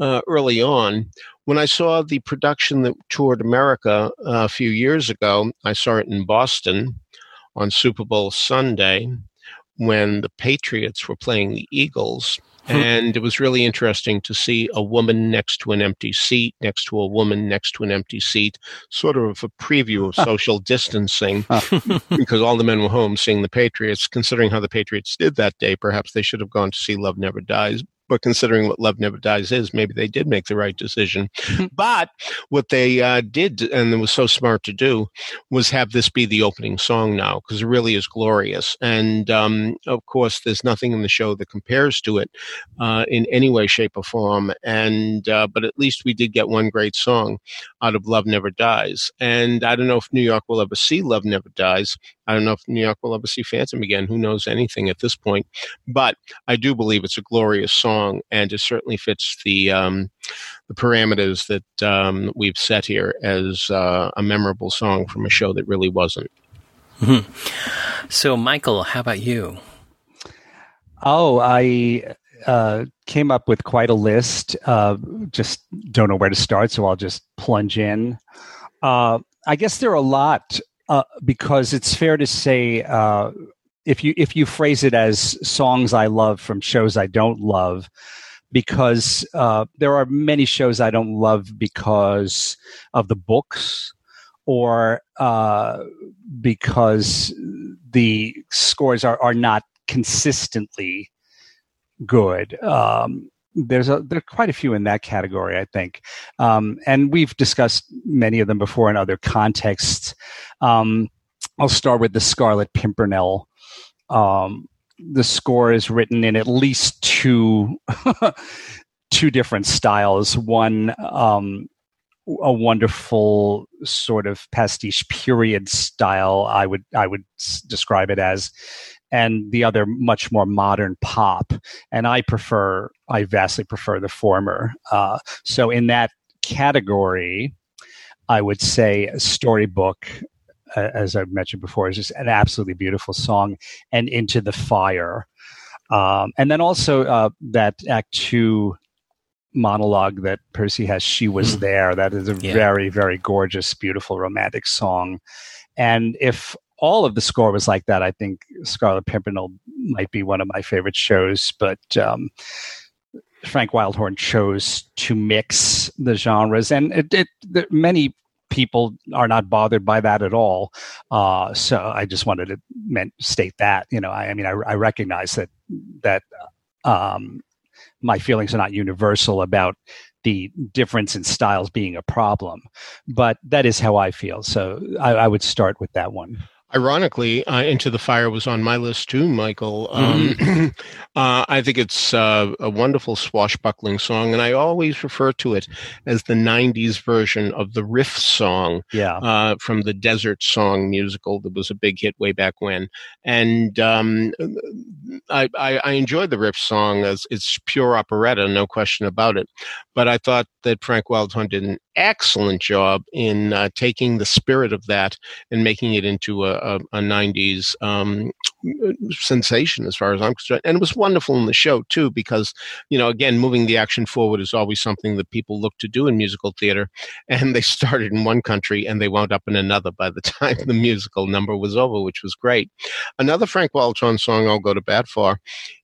uh, early on, when I saw the production that toured America uh, a few years ago, I saw it in Boston on Super Bowl Sunday when the Patriots were playing the Eagles. Hmm. and it was really interesting to see a woman next to an empty seat, next to a woman next to an empty seat, sort of a preview of [laughs] social distancing because all the men were home seeing the Patriots. Considering how the Patriots did that day, perhaps they should have gone to see Love Never Dies but considering what Love Never Dies is, maybe they did make the right decision. but what they uh, did, and it was so smart to do, was have this be the opening song now, because it really is glorious. And um, of course, there's nothing in the show that compares to it uh, in any way, shape, or form. And uh, but at least we did get one great song out of Love Never Dies. And I don't know if New York will ever see Love Never Dies. I don't know if New York will ever see Phantom again. Who knows anything at this point? But I do believe it's a glorious song, and it certainly fits the um, the parameters that um, we've set here as uh, a memorable song from a show that really wasn't. Mm-hmm. So, Michael, how about you? Oh, I uh, came up with quite a list. Uh, just don't know where to start, so I'll just plunge in. Uh, I guess there are a lot uh, because it's fair to say uh, if you if you phrase it as songs I love from shows I don't love, because uh, there are many shows I don't love because of the books or uh, because the scores are, are not consistently good. Um, there's a there are quite a few in that category, I think, um, and we've discussed many of them before in other contexts. Um, I'll start with the Scarlet Pimpernel. Um, the score is written in at least two [laughs] two different styles. One um, a wonderful sort of pastiche period style. I would I would describe it as, and the other much more modern pop. And I prefer, I vastly prefer the former. Uh, so in that category, I would say Storybook, as I've mentioned before, is just an absolutely beautiful song, and Into the Fire. Um, and then also uh, that Act Two monologue that Percy has, She Was mm. There. That is a yeah. very, very gorgeous, beautiful, romantic song. And if all of the score was like that. I think Scarlet Pimpernel might be one of my favorite shows, but um, Frank Wildhorn chose to mix the genres, and it, it, many people are not bothered by that at all. Uh, so I just wanted to meant, state that. You know, I, I mean, I, I, recognize that that um, my feelings are not universal about the difference in styles being a problem, but that is how I feel. So I, I would start with that one. Ironically, uh, Into the Fire was on my list too, Michael. Um, mm-hmm. [clears throat] uh, I think it's uh, a wonderful swashbuckling song, and I always refer to it as the 90s version of the riff song yeah. Uh, from the Desert Song musical that was a big hit way back when. And um, I, I, I enjoyed the riff song as it's pure operetta, no question about it. But I thought that Frank Wildhorn did an excellent job in uh, taking the spirit of that and making it into a, a, a 90s um, sensation as far as I'm concerned. And it was wonderful in the show, too, because, you know, again, moving the action forward is always something that people look to do in musical theater. [laughs] And they started in one country and they wound up in another by the [laughs] time the musical number was over, which was great. Another Frank Wildhorn song I'll go to bat for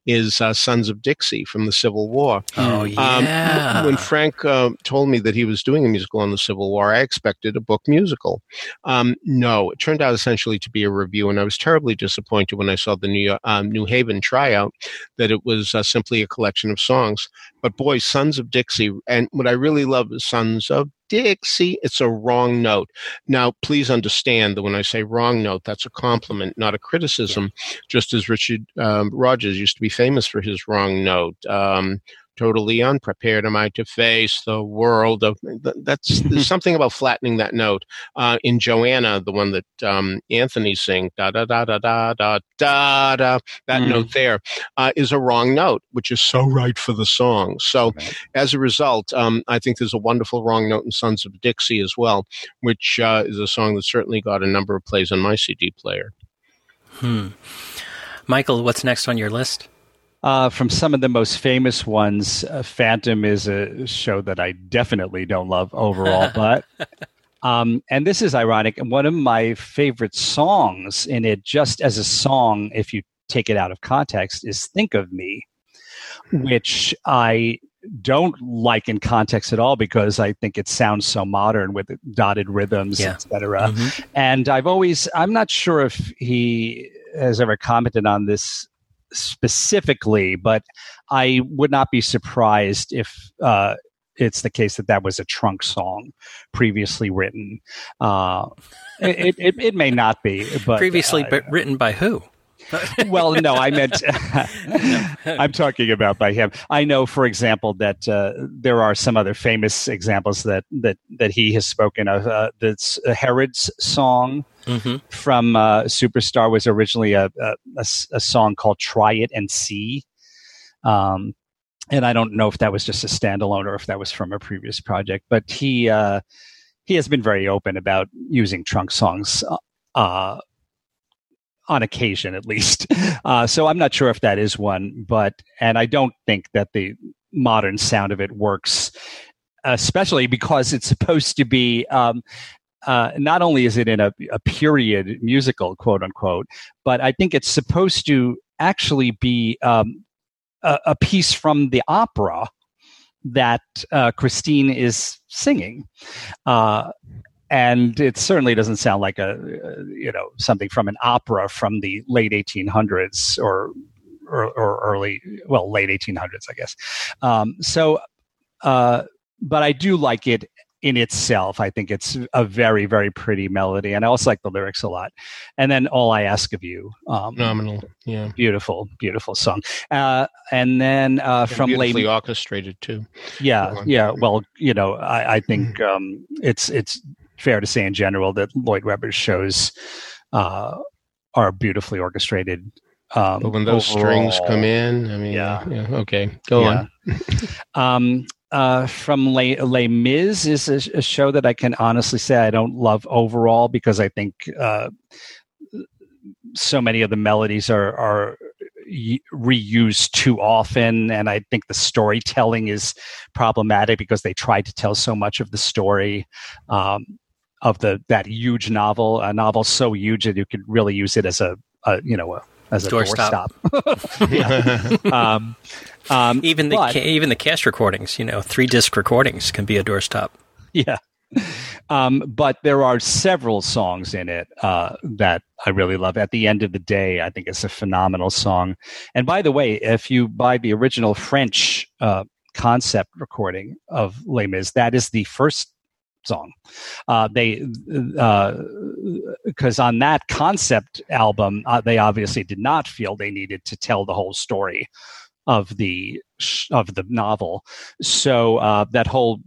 is uh, Sons of Dixie from the Civil War. Oh, um, yeah. Um, when Frank uh, told me that he was doing a musical on the Civil War, I expected a book musical. Um, no, it turned out essentially to be a revue, and I was terribly disappointed when I saw the New, York, um, New Haven tryout that it was uh, simply a collection of songs. But boy, Sons of Dixie, and what I really love is Sons of Dixie, it's a wrong note. Now, please understand that when I say wrong note, that's a compliment, not a criticism, just as Richard um, Rodgers used to be famous for his wrong note. Um, totally unprepared am I to face the world of that's there's [laughs] something about flattening that note. Uh, in Joanna the one that um, Anthony sings da da da da da da da da that mm. note there uh, is a wrong note which is so right for the song. So right. as a result um, I think there's a wonderful wrong note in Sons of Dixie as well which uh, is a song that certainly got a number of plays on my CD player. Hmm. Michael what's next on your list uh, from some of the most famous ones, uh, Phantom is a show that I definitely don't love overall, [laughs] but um, and this is ironic. And one of my favorite songs in it, just as a song, if you take it out of context, is "Think of Me," which I don't like in context at all because I think it sounds so modern with dotted rhythms, yeah. etc. Mm-hmm. And I've always, I'm not sure if he has ever commented on this specifically, but I would not be surprised if uh, it's the case that that was a trunk song previously written. Uh, it, it, it, may not be, but previously uh, written by who? [laughs] well, no, I meant [laughs] [laughs] I'm talking about by him. I know, for example, that uh, there are some other famous examples that that that he has spoken of. Uh, that's Herod's song mm-hmm. from uh, Superstar was originally a, a, a, a, song called "Try It and See." Um, and I don't know if that was just a standalone or if that was from a previous project, but he uh, he has been very open about using trunk songs uh, on occasion at least. [laughs] Uh, so I'm not sure if that is one, but and I don't think that the modern sound of it works, especially because it's supposed to be. Um, uh, not only is it in a, a period musical, quote unquote, but I think it's supposed to actually be um, a, a, piece from the opera that uh, Christine is singing. Uh, and it certainly doesn't sound like a you know something from an opera from the late 1800s or or, or early, well, late 1800s, I guess. Um, so, uh, but I do like it in itself. I think it's a very, very pretty melody, and I also like the lyrics a lot. And then "All I Ask of You," um, phenomenal, yeah, beautiful, beautiful song. Uh, and then uh, and from beautifully orchestrated too. Yeah, yeah. Well, you know, I, I think mm-hmm. um, it's it's fair to say in general that Lloyd Webber's shows uh, are beautifully orchestrated. Um, but when those overall, strings come in, I mean, yeah, yeah okay, go yeah. on. [laughs] um, uh, from Les, Les Mis is a, a, show that I can honestly say I don't love overall because I think uh, so many of the melodies are are reused too often, and I think the storytelling is problematic because they try to tell so much of the story. Um, of the that huge novel, a novel so huge that you could really use it as a, a you know a, as a doorstop. Door [laughs] [laughs] um, um, even the but, ca- even the cast recordings, you know, three disc recordings can be a doorstop. Yeah. Um, but there are several songs in it uh, that I really love. At the end of the day, I think it's a phenomenal song. And by the way, if you buy the original French uh, concept recording of Les Mis, that is the first song. Uh, they because uh, on that concept album, uh, they obviously did not feel they needed to tell the whole story of the of the novel. So uh, that whole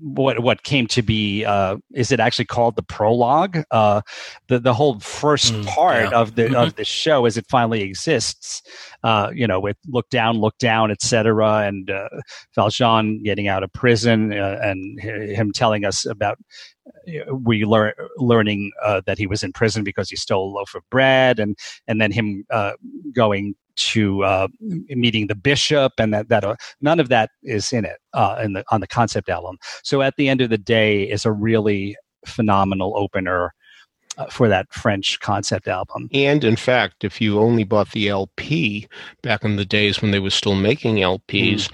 what what came to be uh, is it actually called the prologue uh, the the whole first mm, part yeah. of the mm-hmm. of the show as it finally exists uh, you know with look down look down etc and uh, Valjean getting out of prison uh, and him telling us about uh, we learn learning uh, that he was in prison because he stole a loaf of bread and and then him uh, going to uh, meeting the bishop, and that that uh, none of that is in it uh, in the on the concept album. So at the end of the day, is a really phenomenal opener. Uh, for that French concept album. And in fact, if you only bought the LP back in the days when they were still making LPs,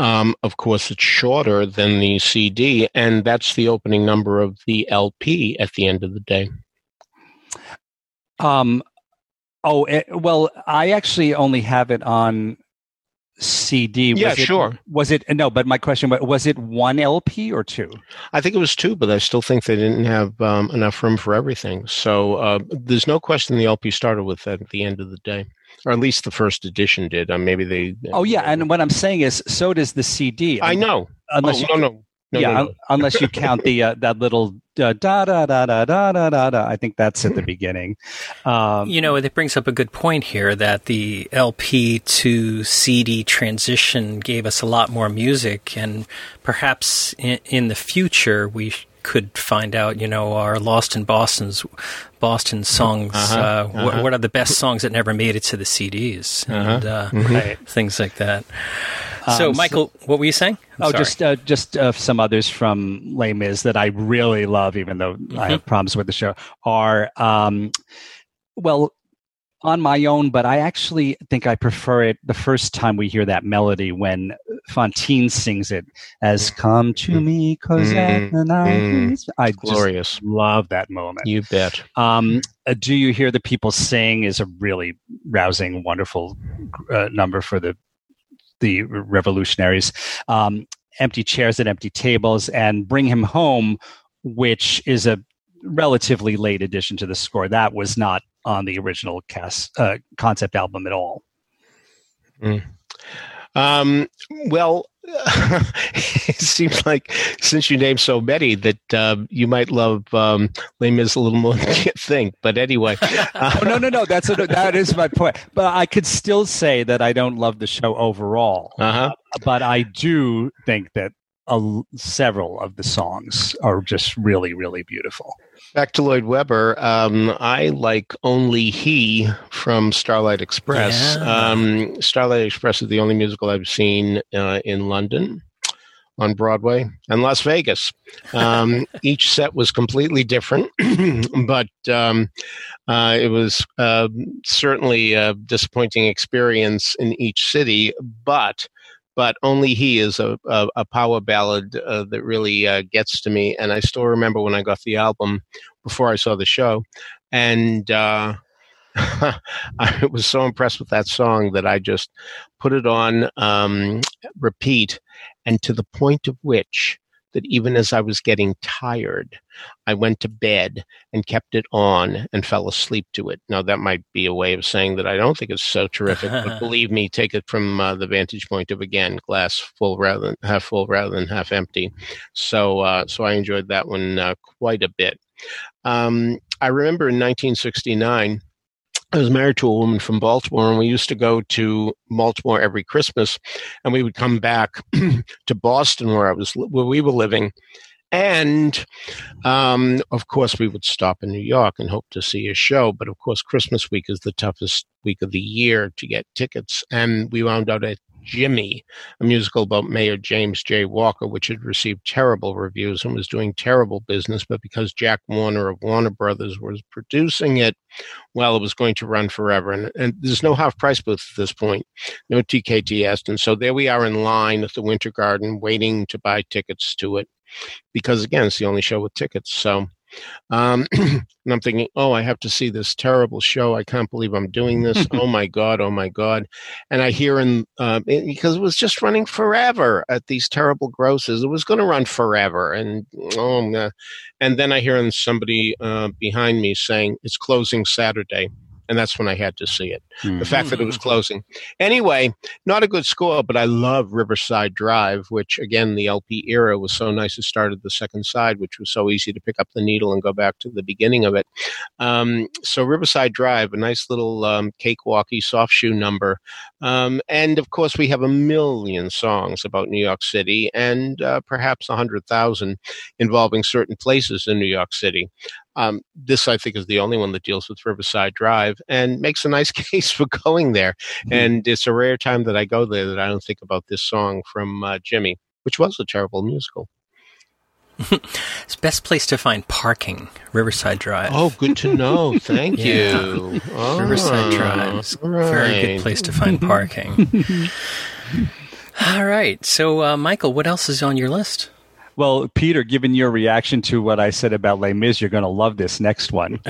mm. um, of course, it's shorter than the CD, and that's the opening number of the LP at the end of the day. Um, Oh, it, eh, well, I actually only have it on CD. Was yeah, it, sure. Was it no? But my question was Was it one LP or two? I think it was two, but I still think they didn't have um, enough room for everything. So uh, there's no question the LP started with at the end of the day, or at least the first edition did. Uh, maybe they. Oh yeah, and what I'm saying is, so does the CD. I, know. Unless oh, you, no, no. No, yeah, no, no. [laughs] unless you count the uh, that little uh, da da da da da da da da. I think that's at the beginning. Um, you know, it brings up a good point here that the LP to CD transition gave us a lot more music, and perhaps in, in the future we could find out, you know, our Lost in Boston's Boston songs. Uh-huh, uh, uh-huh. What, what, are the best songs that never made it to the CDs uh-huh. and uh, mm-hmm. things like that. So, um, Michael, so, what were you saying? I'm oh, sorry. just uh, just uh, some others from Les Mis that I really love, even though mm-hmm. I have problems with the show. Are um, well, on my own, but I actually think I prefer it the first time we hear that melody when Fantine sings it as "Come to mm-hmm. me, cause mm, at the night." Mm, I glorious. love that moment. You bet. Um, uh, "Do you hear the people sing?" is a really rousing, wonderful uh, number for the the revolutionaries. Um, empty chairs and empty tables, and bring him home, which is a relatively late addition to the score. That was not on the original cast uh, concept album at all. Mm. Um, well, [laughs] it seems like since you named so many that uh, you might love um, Les Mis a little more than you think. But anyway, [laughs] uh, oh, no, no, no. That's a, that is my point. But I could still say that I don't love the show overall. Uh-huh. Uh, but I do think that several of the songs are just really, really beautiful. Back to Lloyd Webber, um, I like Only He from Starlight Express. Yeah. Um, Starlight Express is the only musical I've seen uh, in London on Broadway and Las Vegas. Um, [laughs] each set was completely different, [clears throat] but um, uh, it was uh, certainly a disappointing experience in each city. But but only he is a, a, a power ballad uh, that really uh, gets to me. And I still remember when I got the album before I saw the show, and uh, [laughs] I was so impressed with that song that I just put it on um, repeat, and to the point of which that even as I was getting tired, I went to bed and kept it on and fell asleep to it. Now, that might be a way of saying that I don't think it's so terrific, but [laughs] believe me, take it from uh, the vantage point of again, glass full rather than half full rather than half empty. So, uh, so I enjoyed that one uh, quite a bit. Um, I remember in 1969 I was married to a woman from Baltimore, and we used to go to Baltimore every Christmas, and we would come back [clears throat] to Boston, where I was, where we were living, and um, of course we would stop in New York and hope to see a show. But of course, Christmas week is the toughest week of the year to get tickets, and we wound up at Jimmy, a musical about Mayor James J. Walker, which had received terrible reviews and was doing terrible business. But because Jack Warner of Warner Brothers was producing it, well, it was going to run forever. And, and there's no half price booth at this point, no TKTS. And so there we are in line at the Winter Garden waiting to buy tickets to it because, again, it's the only show with tickets. So um, [clears throat] and I'm thinking, oh, I have to see this terrible show. I can't believe I'm doing this. [laughs] oh my God, oh my God. And I hear in, uh, because it was just running forever at these terrible grosses. It was going to run forever. And, oh, and then I hear in somebody uh, behind me saying, it's closing Saturday and that's when I had to see it. Mm-hmm. The fact that it was hmm. closing. Anyway, not a good score, but I love Riverside Drive, which again, the LP era was so nice. It started the second side, which was so easy to pick up the needle and go back to the beginning of it. Um, so Riverside Drive, a nice little um, cakewalky soft shoe number. Um, and of course, we have a million songs about New York City and uh, perhaps a hundred thousand involving certain places in New York City. Um, this, I think, is the only one that deals with Riverside Drive and makes a nice [laughs] case for going there. Mm-hmm. And it's a rare time that I go there that I don't think about this song from uh, Jimmy, which was a terrible musical. [laughs] it's best place to find parking, Riverside Drive. Oh, good to know. [laughs] Thank you. Oh, [laughs] Riverside Drive, right. very good place to find parking. All right. So, uh, Michael, what else is on your list? Well, Peter, given your reaction to what I said about Les Mis, you're going to love this next one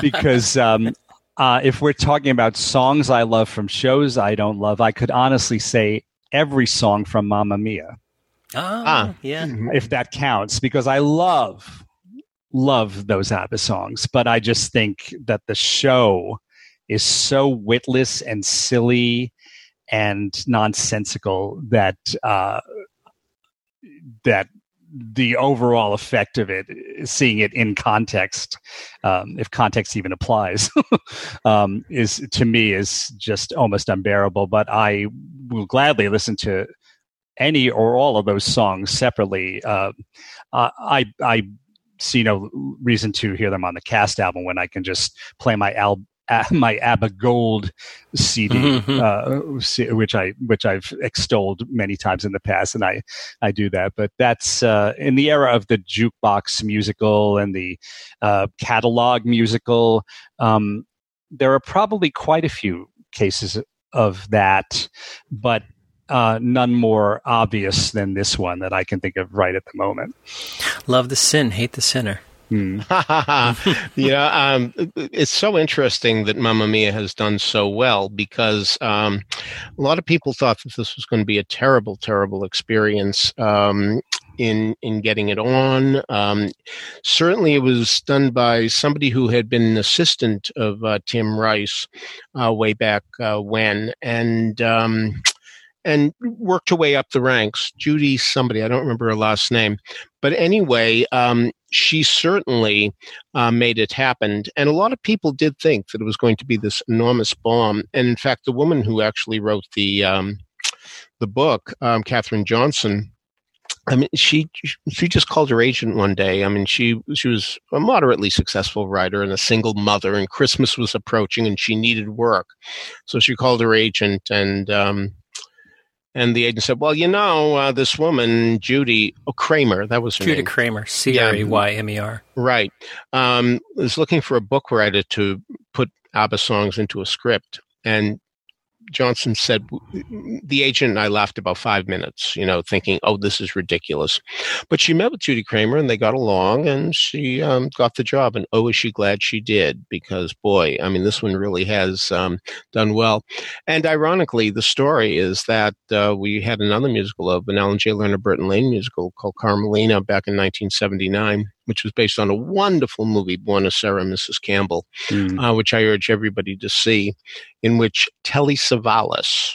because um, uh, if we're talking about songs I love from shows I don't love, I could honestly say every song from Mamma Mia. Oh, ah, yeah. Mm-hmm. If that counts, because I love, love those ABBA songs, but I just think that the show is so witless and silly and nonsensical that uh, that the overall effect of it, seeing it in context, um, if context even applies, [laughs] um, is to me is just almost unbearable. But I will gladly listen to any or all of those songs separately. Uh, I I see no reason to hear them on the cast album when I can just play my al- [laughs] my ABBA Gold CD, mm-hmm. uh, which I which I've extolled many times in the past, and I I do that. But that's uh, in the era of the jukebox musical and the uh, catalog musical. Um, there are probably quite a few cases of that, but uh, none more obvious than this one that I can think of right at the moment. Love the sin, hate the sinner. [laughs] [laughs] Mm. yeah, um, it's so interesting that Mamma Mia has done so well because um, a lot of people thought that this was going to be a terrible, terrible experience um, in in getting it on. Um, certainly, it was done by somebody who had been an assistant of uh, Tim Rice uh, way back uh, when, and um, and worked her way up the ranks. Judy, somebody, I don't remember her last name. But anyway, um, she certainly uh, made it happen. And a lot of people did think that it was going to be this enormous bomb. And in fact, the woman who actually wrote the, um, the book, um, Johnson, I mean, she she just called her agent one day. I mean, she she was a moderately successful writer and a single mother, and Christmas was approaching, and she needed work, so she called her agent, and um, and the agent said, "Well, you know, uh, this woman, Judy oh, Craymer, that was her Judy name. Craymer, C R A Y M E R, right, um, is looking for a book writer to put ABBA songs into a script." And Johnson said the agent and I laughed about five minutes, you know, thinking, "Oh, this is ridiculous." But she met with Judy Craymer and they got along, and she um, got the job. And oh, is she glad she did? Because boy, I mean, this one really has um, done well. And ironically, the story is that uh, we had another musical of an Alan Jay Lerner Burton Lane musical called Carmelina back in 1979 which was based on a wonderful movie, Buona Sera, Mrs. Campbell, mm. uh, which I urge everybody to see, in which Telly Savalas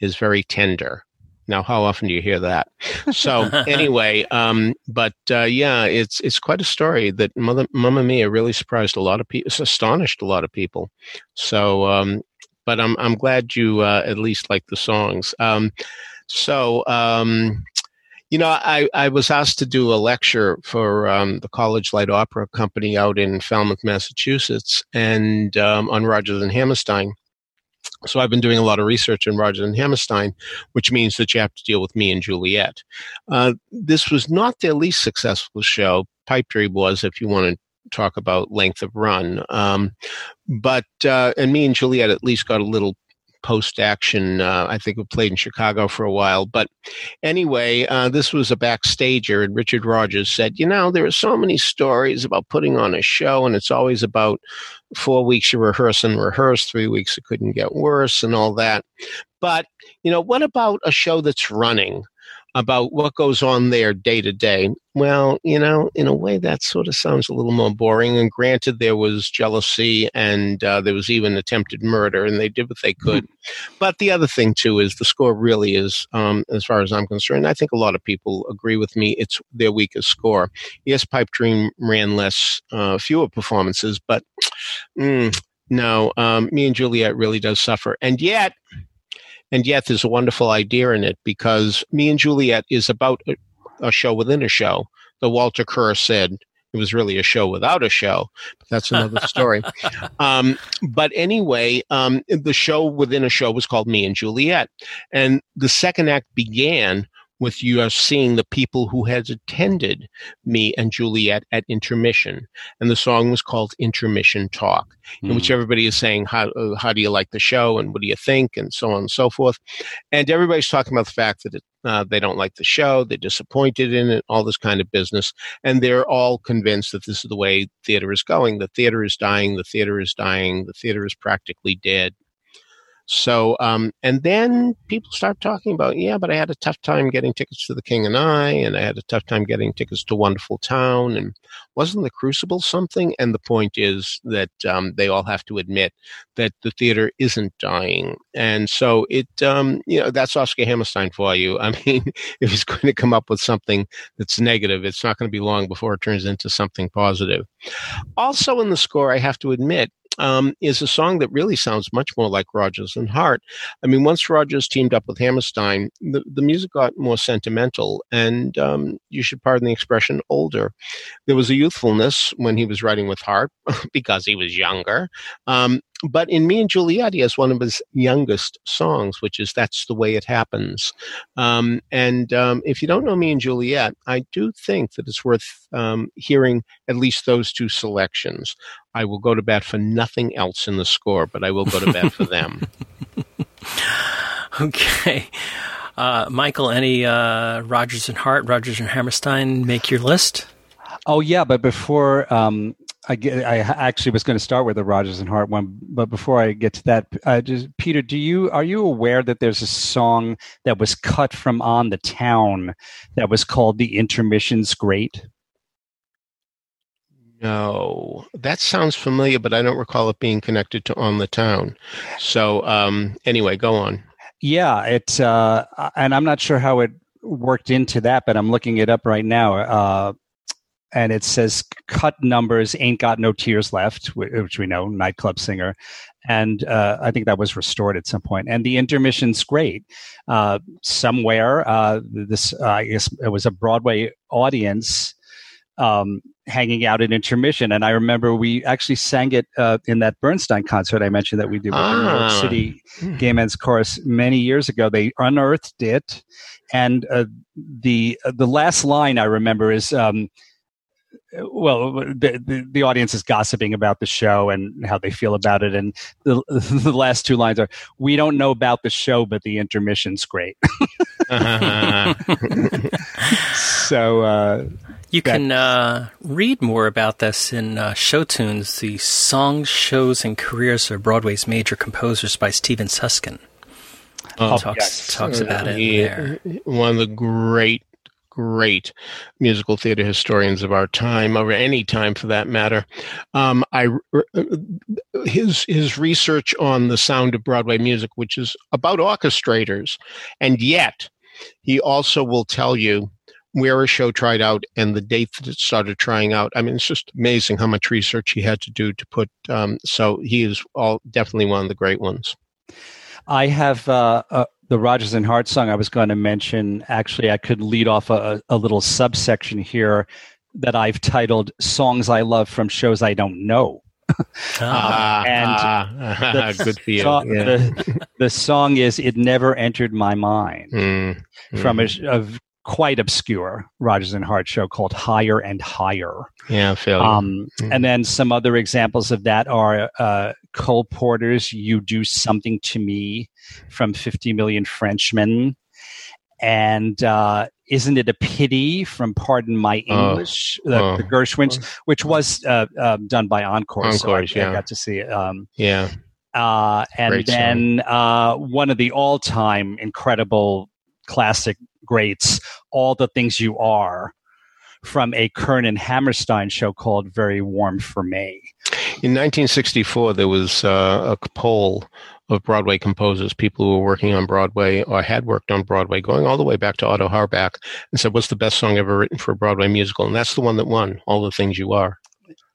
is very tender. Now, how often do you hear that? So, [laughs] anyway, um, but uh, yeah, it's it's quite a story that Mother, Mamma Mia really surprised a lot of people, astonished a lot of people. So, um, but I'm I'm glad you uh, at least like the songs. Um, so, um, you know, I, I was asked to do a lecture for um, the College Light Opera Company out in Falmouth, Massachusetts, and um, on Rodgers and Hammerstein. So I've been doing a lot of research on Rodgers and Hammerstein, which means that you have to deal with me and Juliet. Uh, this was not their least successful show. Pipe Dream was, if you want to talk about length of run. Um, but uh, and me and Juliet at least got a little post action. Uh, I think we played in Chicago for a while. But anyway, uh, this was a backstager, and Richard Rodgers said, You know, there are so many stories about putting on a show, and it's always about four weeks you rehearse and rehearse, three weeks it couldn't get worse, and all that. But, you know, what about a show that's running? About what goes on there day to day. Well, you know, in a way, that sort of sounds a little more boring. And granted, there was jealousy and uh, there was even attempted murder, and they did what they could. Mm-hmm. But the other thing, too, is the score really is, um, as far as I'm concerned, I think a lot of people agree with me, it's their weakest score. Yes, Pipe Dream ran less, uh, fewer performances, but mm, no, um, me and Juliet really does suffer. And yet, and yet there's a wonderful idea in it because Me and Juliet is about a, a show within a show. The Walter Kerr said it was really a show without a show, but that's another [laughs] story. um, but anyway, um, the show within a show was called Me and Juliet. And the second act began with you are seeing the people who has attended me and Juliet at intermission. And the song was called Intermission Talk, mm. in which hmm. everybody is saying, how, uh, how do you like the show? And what do you think? And so on and so forth. And everybody's talking about the fact that it, uh, they don't like the show. They're disappointed in it, all this kind of business. And they're all convinced that this is the way theater is going. The theater is dying. The theater is dying. The theater is practically dead. So, um, and then people start talking about, yeah, but I had a tough time getting tickets to The King and I, and I had a tough time getting tickets to Wonderful Town, and wasn't The Crucible something? And the point is that um, they all have to admit that the theater isn't dying. And so it, um, you know, that's Oscar Hammerstein for you. [laughs] I mean, if he's going to come up with something that's negative, it's not going to be long before it turns into something positive. Also in the score, I have to admit, um, is a song that really sounds much more like Rodgers and Hart. I mean, once Rodgers teamed up with Hammerstein, the, the music got more sentimental and, um, you should pardon the expression, older. There was a youthfulness when he was writing with Hart [laughs] because he was younger. Um, but in Me and Juliet, he has one of his youngest songs, which is That's the Way It Happens. Um, and um, if you don't know Me and Juliet, I do think that it's worth um, hearing at least those two selections. I will go to bat for nothing else in the score, but I will go to bat for them. [laughs] okay. Uh, Michael, any uh, Rodgers and Hart, Rodgers and Hammerstein make your list? Oh yeah, but before um, I, get, I actually was going to start with the Rodgers and Hart one, but before I get to that, uh, just, Peter, do you are you aware that there's a song that was cut from On the Town that was called "The Intermission's Great"? No, that sounds familiar, but I don't recall it being connected to On the Town. So um, anyway, go on. Yeah, it, uh, and I'm not sure how it worked into that, but I'm looking it up right now. Uh, and it says cut numbers ain't got no tears left which we know nightclub singer and uh, i think that was restored at some point and the intermission's great uh, somewhere uh, this uh, i guess it was a broadway audience um, hanging out at intermission and i remember we actually sang it uh, in that bernstein concert i mentioned that we did with ah. the new york ah. city hmm. gay men's chorus many years ago they unearthed it and uh, the the last line i remember is um, well, the, the, the audience is gossiping about the show and how they feel about it, and the, [laughs] the last two lines are, "We don't know about the show, but the intermission's great." [laughs] so uh, you can uh, read more about this in uh, Show Tunes, the songs, shows, and careers of Broadway's major composers by Steven Suskin. Oh, talks yes. talks about it there. One of the great great musical theater historians of our time, or any time for that matter. Um, I his his research on the sound of Broadway music, which is about orchestrators, and yet he also will tell you where a show tried out and the date that it started trying out. I mean, it's just amazing how much research he had to do to put. Um, so he is all definitely one of the great ones. I have uh, the Rodgers and Hart song I was going to mention, actually, I could lead off a, a little subsection here that I've titled "Songs I Love from Shows I Don't Know." [laughs] ah, and ah, the, [laughs] good for you. Song, yeah. the, the, song is "It Never Entered My Mind" mm, from mm. A, a, quite obscure Rodgers and Hart show called Higher and Higher. Yeah, failure. Um, mm. And then some other examples of that are uh, Cole Porter's "You Do Something to Me" from 50 Million Frenchmen. And uh, Isn't It a Pity from Pardon My oh, English, uh, uh, the Gershwins, which was uh, um, done by Encore. Encore, so I, yeah. I got to see it. Um, yeah. Uh, and Great then uh, one of the all time incredible classic greats, All the Things You Are, from a Kern and Hammerstein show called Very Warm for May. In 1964, there was uh, a poll of Broadway composers, people who were working on Broadway or had worked on Broadway, going all the way back to Otto Harbach, and said, "What's the best song ever written for a Broadway musical?" And that's the one that won. All the things you are.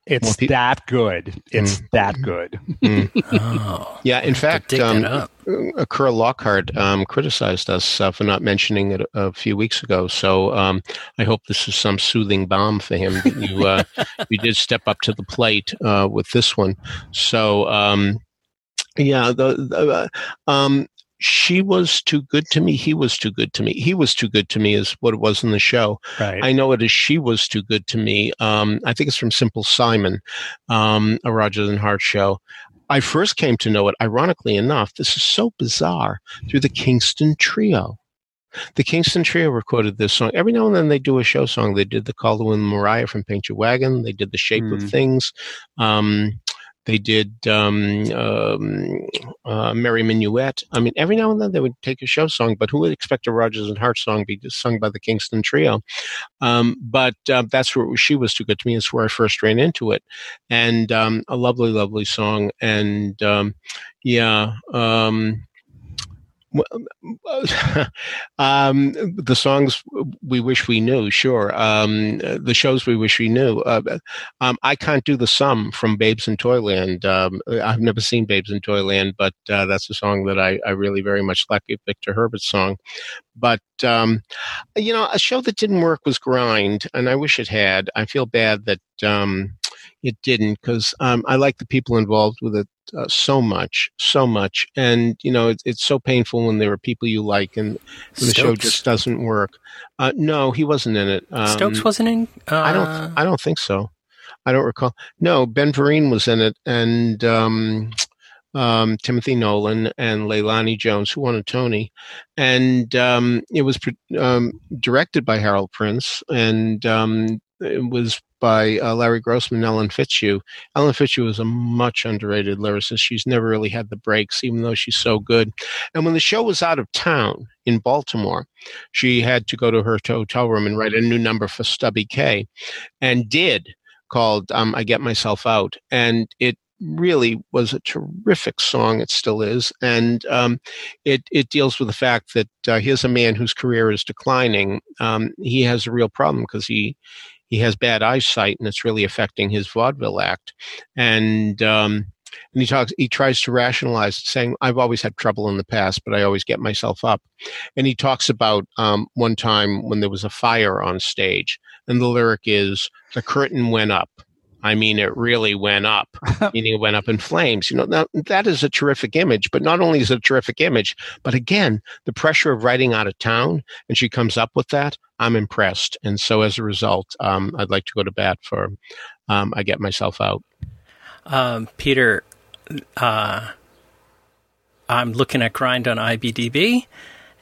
It's pe- that good. It's mm. that good. Mm. [laughs] oh, yeah, in fact, um, uh, Kerr Lockhart um, criticized us uh, for not mentioning it a, few weeks ago. So um, I hope this is some soothing balm for him. you uh, [laughs] you did step up to the plate uh, with this one. So um, yeah, the, the uh, um, she was too good to me. He was too good to me. He was too good to me is what it was in the show. Right. I know it as she was too good to me. Um, I think it's from Simple Simon, um, a Rodgers and Hart show. I first came to know it, ironically enough, this is so bizarre, through the Kingston Trio. The Kingston Trio recorded this song. Every now and then they do a show song. They did the Call the Wind Mariah from Paint Your Wagon. They did The Shape mm. of hmm. Things. Um, they did um, um, uh, Merry Minuet. I mean, every now and then they would take a show song, but who would expect a Rodgers and Hart song to be sung by the Kingston Trio? Um, but uh, that's where she was too good to me. Is where I first ran into it, and um, a lovely, lovely song. And um, yeah, um, [laughs] um, the songs we wish we knew, sure. Um, the shows we wish we knew. Uh, um, I can't do the sum from Babes in Toyland. Um, I've never seen Babes in Toyland, but uh, that's a song that I, I, really very much like. Victor Herbert's song. But um, you know, a show that didn't work was Grind, and I wish it had. I feel bad that um, it didn't because um, I like the people involved with it uh, so much, so much, and you know it's, it's so painful when there are people you like and the show just doesn't work. Uh, no, he wasn't in it. Um, Stokes wasn't in. Uh... I don't. I don't think so. I don't recall. No, Ben Vereen was in it, and um, um, Timothy Nolen and Leilani Jones, who won a Tony, and um, it was um, directed by Harold Prince, and um, it was by uh, Larry Grossman and Ellen Fitzhugh. Ellen Fitzhugh is a much underrated lyricist. She's never really had the breaks, even though she's so good. And when the show was out of town in Baltimore, she had to go to her hotel room and write a new number for Stubby Kaye, and did called um, "I Get Myself Out," and it really was a terrific song. It still is, and um, it it deals with the fact that uh, here's a man whose career is declining. Um, he has a real problem because he he has bad eyesight and it's really affecting his vaudeville act. And, um, and he talks, he tries to rationalize saying, I've always had trouble in the past, but I always get myself up. And he talks about, um, one time when there was a fire on stage and the lyric is, the curtain went up. I mean, it really went up, [laughs] meaning it went up in flames. You know, now that is a terrific image, but not only is it a terrific image, but again, the pressure of writing out of town, and she comes up with that. I'm impressed, and so as a result, um, I'd like to go to bat for. Um, I get myself out. Um, Peter, uh, I'm looking at Grind on IBDB,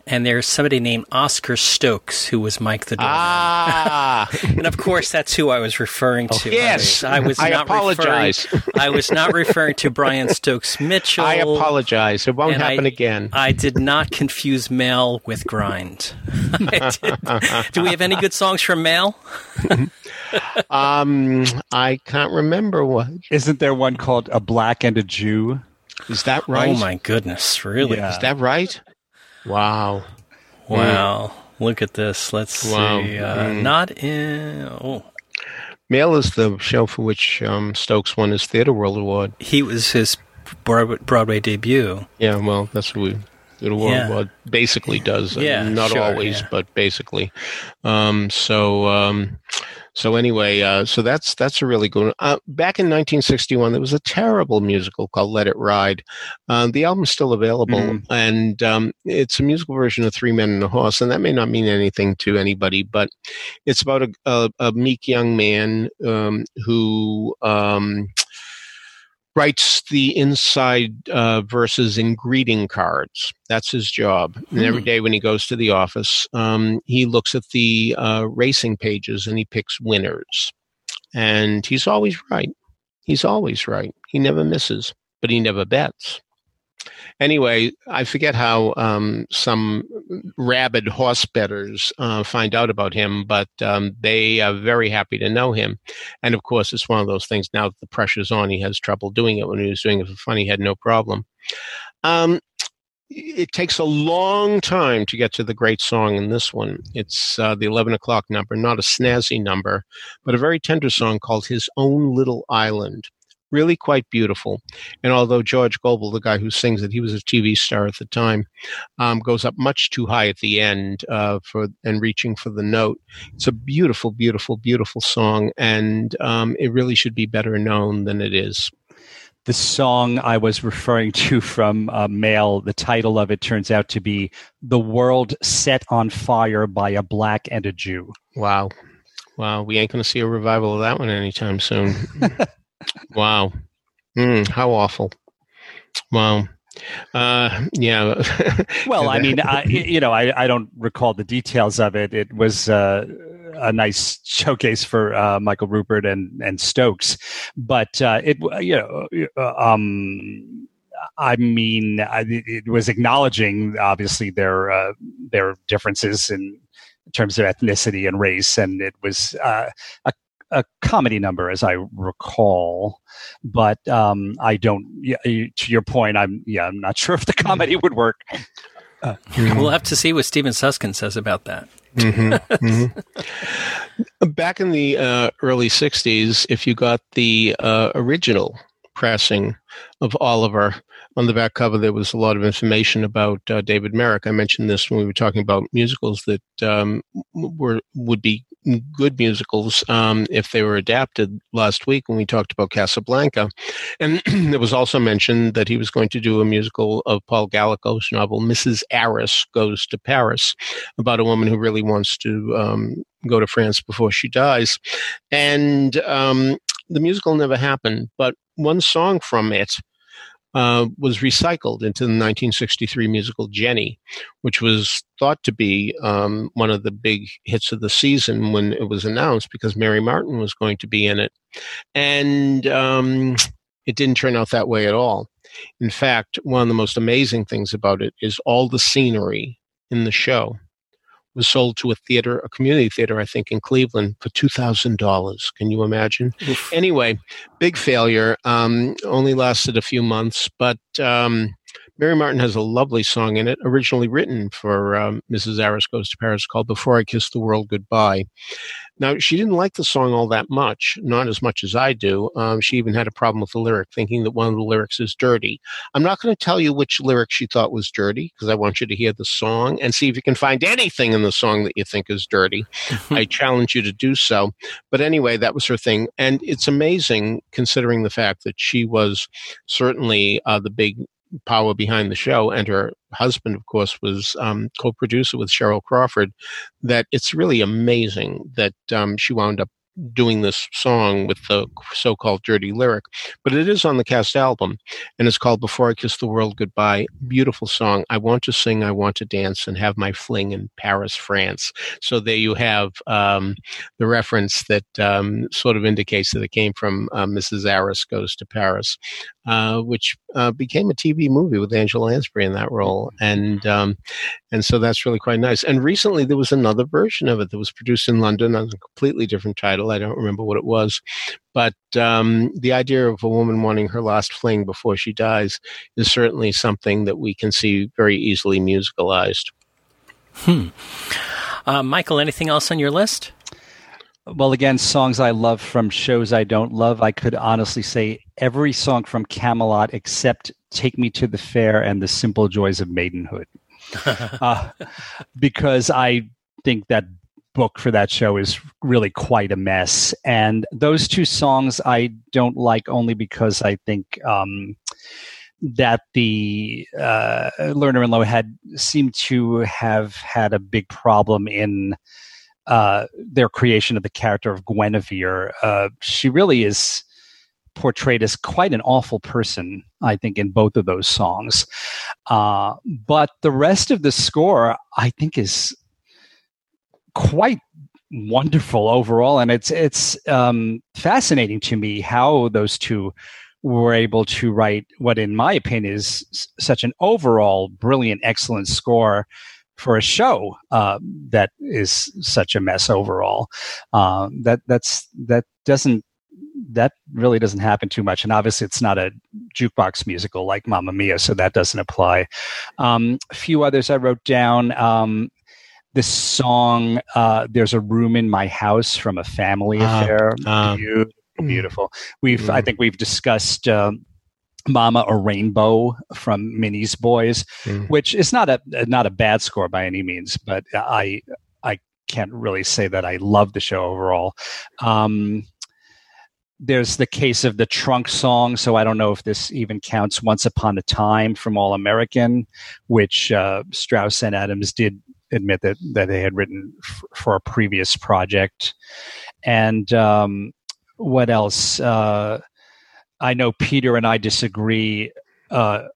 and there's somebody named Oscar Stokes who was Mike the Doorman. Ah, [laughs] and of course, that's who I was referring to. yes. I was, I was I not apologize. I was not referring to Brian Stokes Mitchell. I apologize. It won't happen I- again. I did not confuse Mail with Grind. [laughs] Do we have any good songs from Mail? [laughs] Um, I can't remember what Isn't there one called A Black and a Jew? is that right? Oh my goodness! Really? Yeah. Is that right? Wow. Wow. Look at this. Let's Wow. see. Uh, Mm. Not in. Oh, Mail is the show for which um, Stokes won his Theatre World Award. he was his Broadway, Broadway debut. Yeah, well, that's what we Theatre World Yeah. Award basically does. Yeah, mean, not sure, always, yeah. but basically. Um, so, um, so anyway, uh, so that's that's a really good. One. Uh, back in 1961, there was a terrible musical called "Let It Ride." Uh, the album's still available, Mhm. and um, it's a musical version of Three Men and a Horse, and that may not mean anything to anybody, but it's about a, a, a meek young man um, who. Um, writes the inside uh, verses in greeting cards. That's his job. And every Hmm. day when he goes to the office, um, he looks at the uh, racing pages and he picks winners. And he's always right. He's always right. He never misses, but he never bets. Anyway, I forget how um, some rabid horse betters uh, find out about him, but um, they are very happy to know him. And of course, it's one of those things now that the pressure's on, he has trouble doing it. When he was doing it for fun, he had no problem. Um, it takes a long time to get to the great song in this one. It's uh, the 11 o'clock number, not a snazzy number, but a very tender song called His Own Little Island. Really quite beautiful. And although George Gobel, the guy who sings it, he was a TV star at the time, um, goes up much too high at the end uh, for and reaching for the note. It's a beautiful, beautiful, beautiful song, and um, it really should be better known than it is. The song I was referring to from uh, Mail, the title of it turns out to be The World Set on Fire by a Black and a Jew. Wow. Wow. We ain't going to see a revival of that one anytime soon. [laughs] wow. Mm, how awful. Wow. Uh, yeah. [laughs] Well, I mean, I, you know, I, I don't recall the details of it. It was uh, a nice showcase for uh, Michael Rupert and and Stokes, but uh, it you know. uh, Um, I mean, I- it it was acknowledging obviously their uh, their differences in terms of ethnicity and race, and it was uh, a a comedy number, as I recall. But um, I don't. Yeah, to your point, I'm yeah, I'm not [laughs] sure if the comedy would work. We'll have to see what Steven Suskin says about that. Mhm, mhm. [laughs] Back in the uh, early 60s, if you got the uh, original pressing of Oliver, on the back cover there was a lot of information about uh, David Merrick. I mentioned this when we were talking about musicals that um, were would be good musicals um, if they were adapted last week when we talked about Casablanca. And [clears throat] it was also mentioned that he was going to do a musical of Paul Gallico's novel, Mrs. 'Arris Goes to Paris, about a woman who really wants to um, go to France before she dies. And um, the musical never happened, but one song from it uh, was recycled into the 1963 musical Jennie, which was thought to be um, one of the big hits of the season when it was announced because Mary Martin was going to be in it. And um, it didn't turn out that way at all. In fact, one of the most amazing things about it is all the scenery in the show was sold to a theater, a community theater, I think, in Cleveland for two thousand dollars. Can you imagine? Anyway, big failure. Um, only lasted a few months, but um, Mary Martin has a lovely song in it, originally written for um, Mrs. 'Arris Goes to Paris, called Before I Kiss the World Goodbye. Now, she didn't like the song all that much, not as much as I do. Um, she even had a problem with the lyric, thinking that one of the lyrics is dirty. I'm not going to tell you which lyric she thought was dirty, because I want you to hear the song and see if you can find anything in the song that you think is dirty. [laughs] I challenge you to do so. But anyway, that was her thing. And it's amazing considering the fact that she was certainly uh, the big power behind the show, and her husband, of course, was um, co-producer with Cheryl Crawford. That it's really amazing that um, she wound up doing this song with the so-called dirty lyric, but it is on the cast album, and it's called "Before I Kiss the World Goodbye." Beautiful song. I want to sing, I want to dance, and have my fling in Paris, France. So there you have um, the reference that um, sort of indicates that it came from uh, Mrs. 'Arris Goes to Paris, uh, which uh, became a TV movie with Angela Lansbury in that role, and um, and so that's really quite nice. And recently there was another version of it that was produced in London on a completely different title. I don't remember what it was, but um, the idea of a woman wanting her last fling before she dies is certainly something that we can see very easily musicalized. Hmm. Uh, Michael, anything else on your list? Well, again, songs I love from shows I don't love. I could honestly say every song from Camelot except Take Me to the Fair and The Simple Joys of Maidenhood. [laughs] uh, because I think that book for that show is really quite a mess. And those two songs I don't like only because I think um, that the uh, and Loewe had seemed to have had a big problem in uh, their creation of the character of Guinevere. Uh, she really is portrayed as quite an awful person, I think, in both of those songs. Uh, but the rest of the score, I think, is quite wonderful overall, and it's it's um, fascinating to me how those two were able to write what, in my opinion, is such an overall brilliant, excellent score for a show uh, that is such a mess overall. Uh, that that's that doesn't that really doesn't happen too much, and obviously it's not a jukebox musical like Mamma Mia, so that doesn't apply. Um, a few others I wrote down. Um, the song uh, "There's a Room in My House" from a Family uh, Affair, beautiful, beautiful. We've mm. I think we've discussed. Um, Mama a Rainbow from Minnie's Boys, mm. which is not a not a bad score by any means, but I I can't really say that I love the show overall. Um, there's the case of the trunk song, so I don't know if this even counts. Once Upon a Time from All American, which uh, Strouse and Adams did admit that that they had written f- for a previous project, and um, what else? Uh, I know Peter and I disagree uh,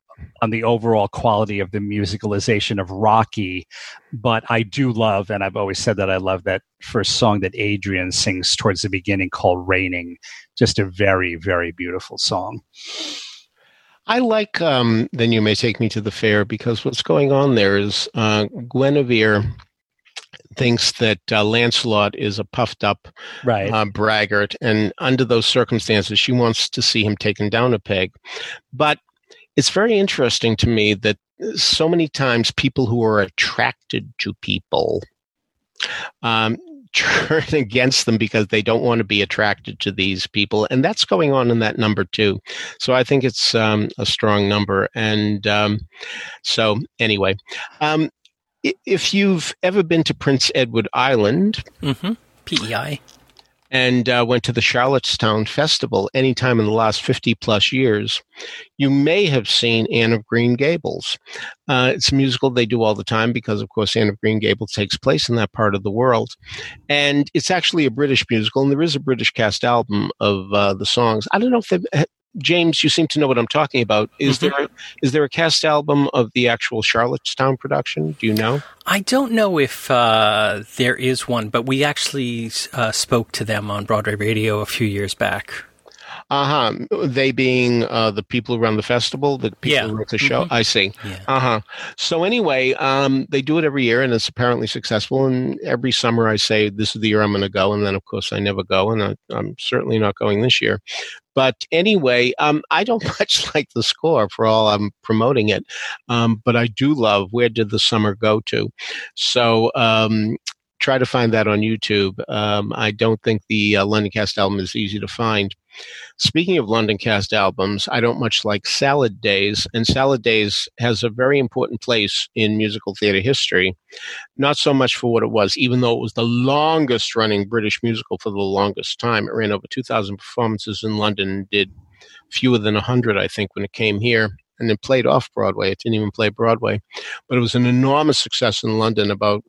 on the overall quality of the musicalization of Rocky, but I do love, and I've always said that I love that first song that Adrian sings towards the beginning called Raining. Just a very, very beautiful song. I like um, Then You May Take Me to the Fair because what's going on there is uh, Guinevere thinks that uh, Lancelot is a puffed up right. uh, braggart, and under those circumstances, she wants to see him taken down a peg. But it's very interesting to me that so many times people who are attracted to people um, [laughs] turn against them because they don't want to be attracted to these people, and that's going on in that number too. So I think it's um, a strong number, and um, so anyway, um, if you've ever been to Prince Edward Island, mm-hmm. PEI, and uh, went to the Charlottetown Festival anytime in the last 50 plus years, you may have seen Anne of Green Gables. Uh, it's a musical they do all the time because, of course, Anne of Green Gables takes place in that part of the world. And it's actually a British musical, and there is a British cast album of uh, the songs. I don't know if they've James, you seem to know what I'm talking about. Is mm-hmm. there is there a cast album of the actual Charlottetown production? Do you know? I don't know if uh, there is one, but we actually uh, spoke to them on Broadway Radio a few years back. Uh huh. They being uh, the people who run the festival, the people Yeah. who wrote the show. Mhm. I see. Yeah. Uh huh. So anyway, um, they do it every year, and it's apparently successful. And every summer, I say, "This is the year I'm going to go," and then, of course, I never go, and I, I'm certainly not going this year. But anyway, um, I don't [laughs] much like the score for all I'm promoting it, um, but I do love "Where Did the Summer Go to." So. Um, Try to find that on YouTube. Um, I don't think the uh, London Cast album is easy to find. Speaking of London Cast albums, I don't much like Salad Days, and Salad Days has a very important place in musical theater history. Not so much for what it was, even though it was the longest running British musical for the longest time. It ran over 2,000 performances in London and did fewer than 100, I think, when it came here. And then played off Broadway. It didn't even play Broadway. But it was an enormous success in London about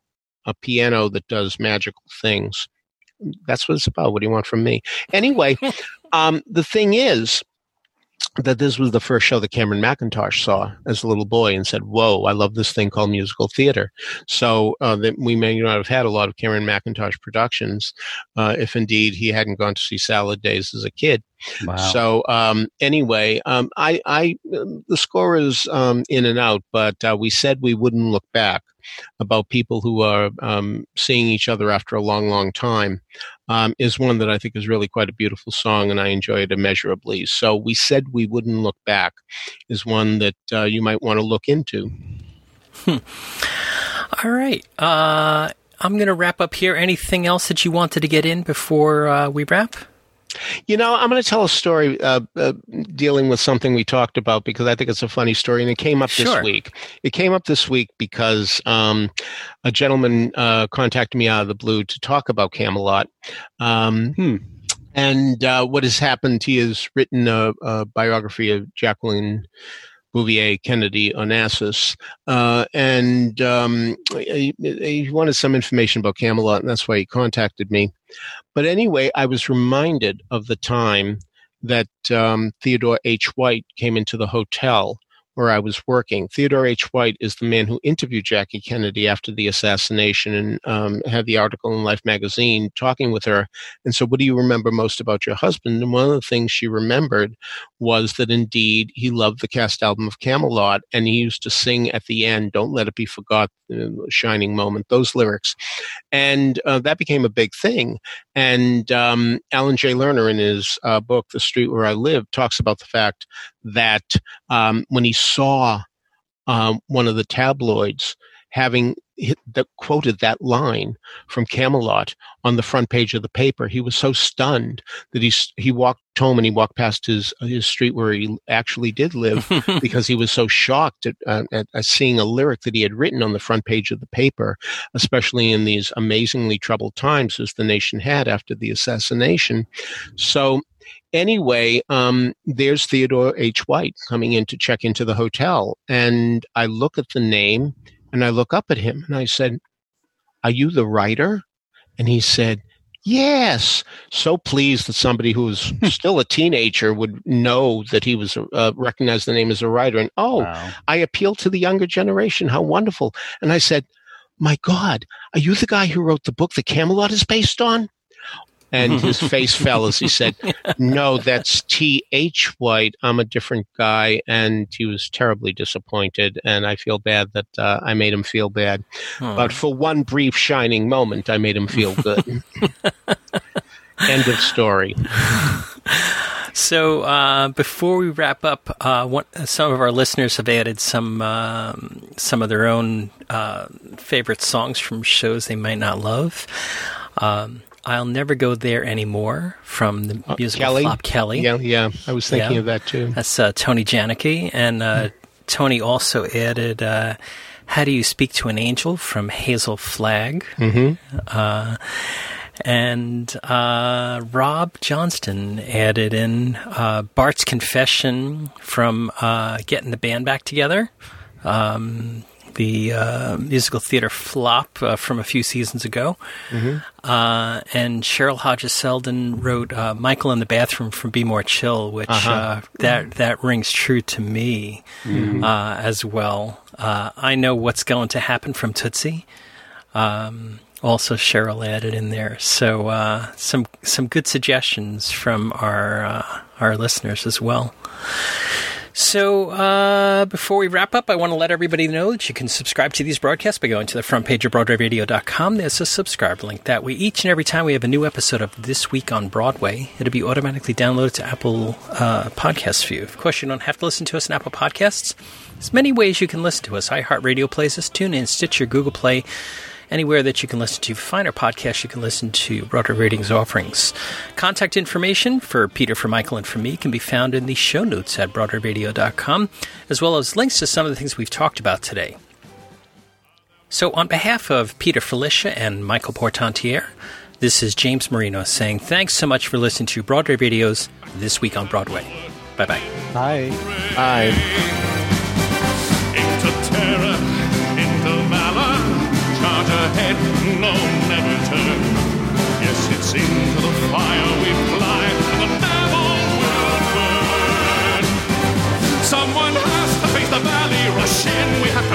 a piano that does magical things. That's what it's about. What do you want from me? Anyway, [laughs] um, the thing is that this was the first show that Cameron Mackintosh saw as a little boy and said, Whoa, I love this thing called musical theater. So uh, that we may not have had a lot of Cameron Mackintosh productions uh, if indeed he hadn't gone to see Salad Days as a kid. Wow. So um, anyway, um, I, I the score is um, in and out, but uh, we said we wouldn't look back about people who are um, seeing each other after a long, long time. Um, is one that I think is really quite a beautiful song, and I enjoy it immeasurably. So we said we wouldn't look back is one that uh, you might want to look into. All right. Uh, I'm going to wrap up here. Anything else that you wanted to get in before uh, we wrap? You know, I'm going to tell a story uh, uh, dealing with something we talked about because I think it's a funny story, and it came up Sure. this week. It came up this week because um, a gentleman uh, contacted me out of the blue to talk about Camelot. Um, Hmm. And uh, what has happened? He has written a, a biography of Jacqueline Bouvier Kennedy Onassis, uh, and um, he, he wanted some information about Camelot, and that's why he contacted me. But anyway, I was reminded of the time that um, Theodore H. White came into the hotel where I was working. Theodore H. White is the man who interviewed Jackie Kennedy after the assassination and um, had the article in Life magazine talking with her. And so, what do you remember most about your husband? And one of the things she remembered was that indeed he loved the cast album of Camelot, and he used to sing at the end, "Don't let it be forgot, uh, shining moment." Those lyrics, and uh, that became a big thing. And um, Alan Jay Lerner, in his uh, book "The Street Where I Live," talks about the fact that um, when he saw um, one of the tabloids having hit, that quoted that line from Camelot on the front page of the paper, he was so stunned that he he walked home and he walked past his his street where he actually did live [laughs] because he was so shocked at, uh, at, at seeing a lyric that he had written on the front page of the paper, especially in these amazingly troubled times as the nation had after the assassination. So anyway, um, there's Theodore H. White coming in to check into the hotel. And I look at the name and I look up at him and I said, Are you the writer? And he said, Yes. So pleased that somebody who was [laughs] still a teenager would know that he was, uh, recognize the name as a writer. And oh, Wow. I appeal to the younger generation. How wonderful. And I said, My God, are you the guy who wrote the book that Camelot is based on? And [laughs] his face fell as he said, No, that's T.H. White. I'm a different guy. And he was terribly disappointed. And I feel bad that uh, I made him feel bad. But for one brief shining moment, I made him feel good. [laughs] End of story. So uh, before we wrap up, uh, one, some of our listeners have added some um, some of their own uh, favorite songs from shows they might not love. Um, I'll never go there anymore from the musical Uh, Kelly? flop Kelly. Yeah, yeah. I was thinking Yeah. of that too. That's uh, Tony Janicki, and uh, Tony also added uh, "How Do You Speak to an Angel" from Hazel Flagg, hmm uh, and uh, Rob Johnston added in uh, Bart's Confession from uh, Getting the Band Back Together. Um, the uh, musical theater flop uh, from a few seasons ago. Uh, and Cheryl Hodges Selden wrote uh, Michael in the Bathroom from Be More Chill, which Uh-huh. uh, that, that rings true to me uh, as well. Uh, I know what's going to happen from Tootsie. Um, Also, Cheryl added in there. So uh, some some good suggestions from our uh, our listeners as well. So, uh, before we wrap up, I want to let everybody know that you can subscribe to these broadcasts by going to the front page of BroadwayRadio.com. There's a subscribe link. That way, each and every time we have a new episode of This Week on Broadway, it'll be automatically downloaded to Apple uh, Podcasts for you. Of course, you don't have to listen to us on Apple Podcasts. There's many ways you can listen to us. iHeartRadio plays us, TuneIn, Stitcher, Google Play, anywhere that you can listen to finer podcasts, you can listen to Broadway Radio's offerings. Contact information for Peter, for Michael, and for me can be found in the show notes at BroadwayRadio.com, as well as links to some of the things we've talked about today. So, on behalf of Peter Filichia and Michael Portantiere, this is James Marino saying thanks so much for listening to Broadway Radio's This Week on Broadway. Bye-bye. Bye. Bye. shot ahead, no, never turn. Yes, it's into the fire we fly, and the devil will burn. Someone has to face the valley, rush in, we have to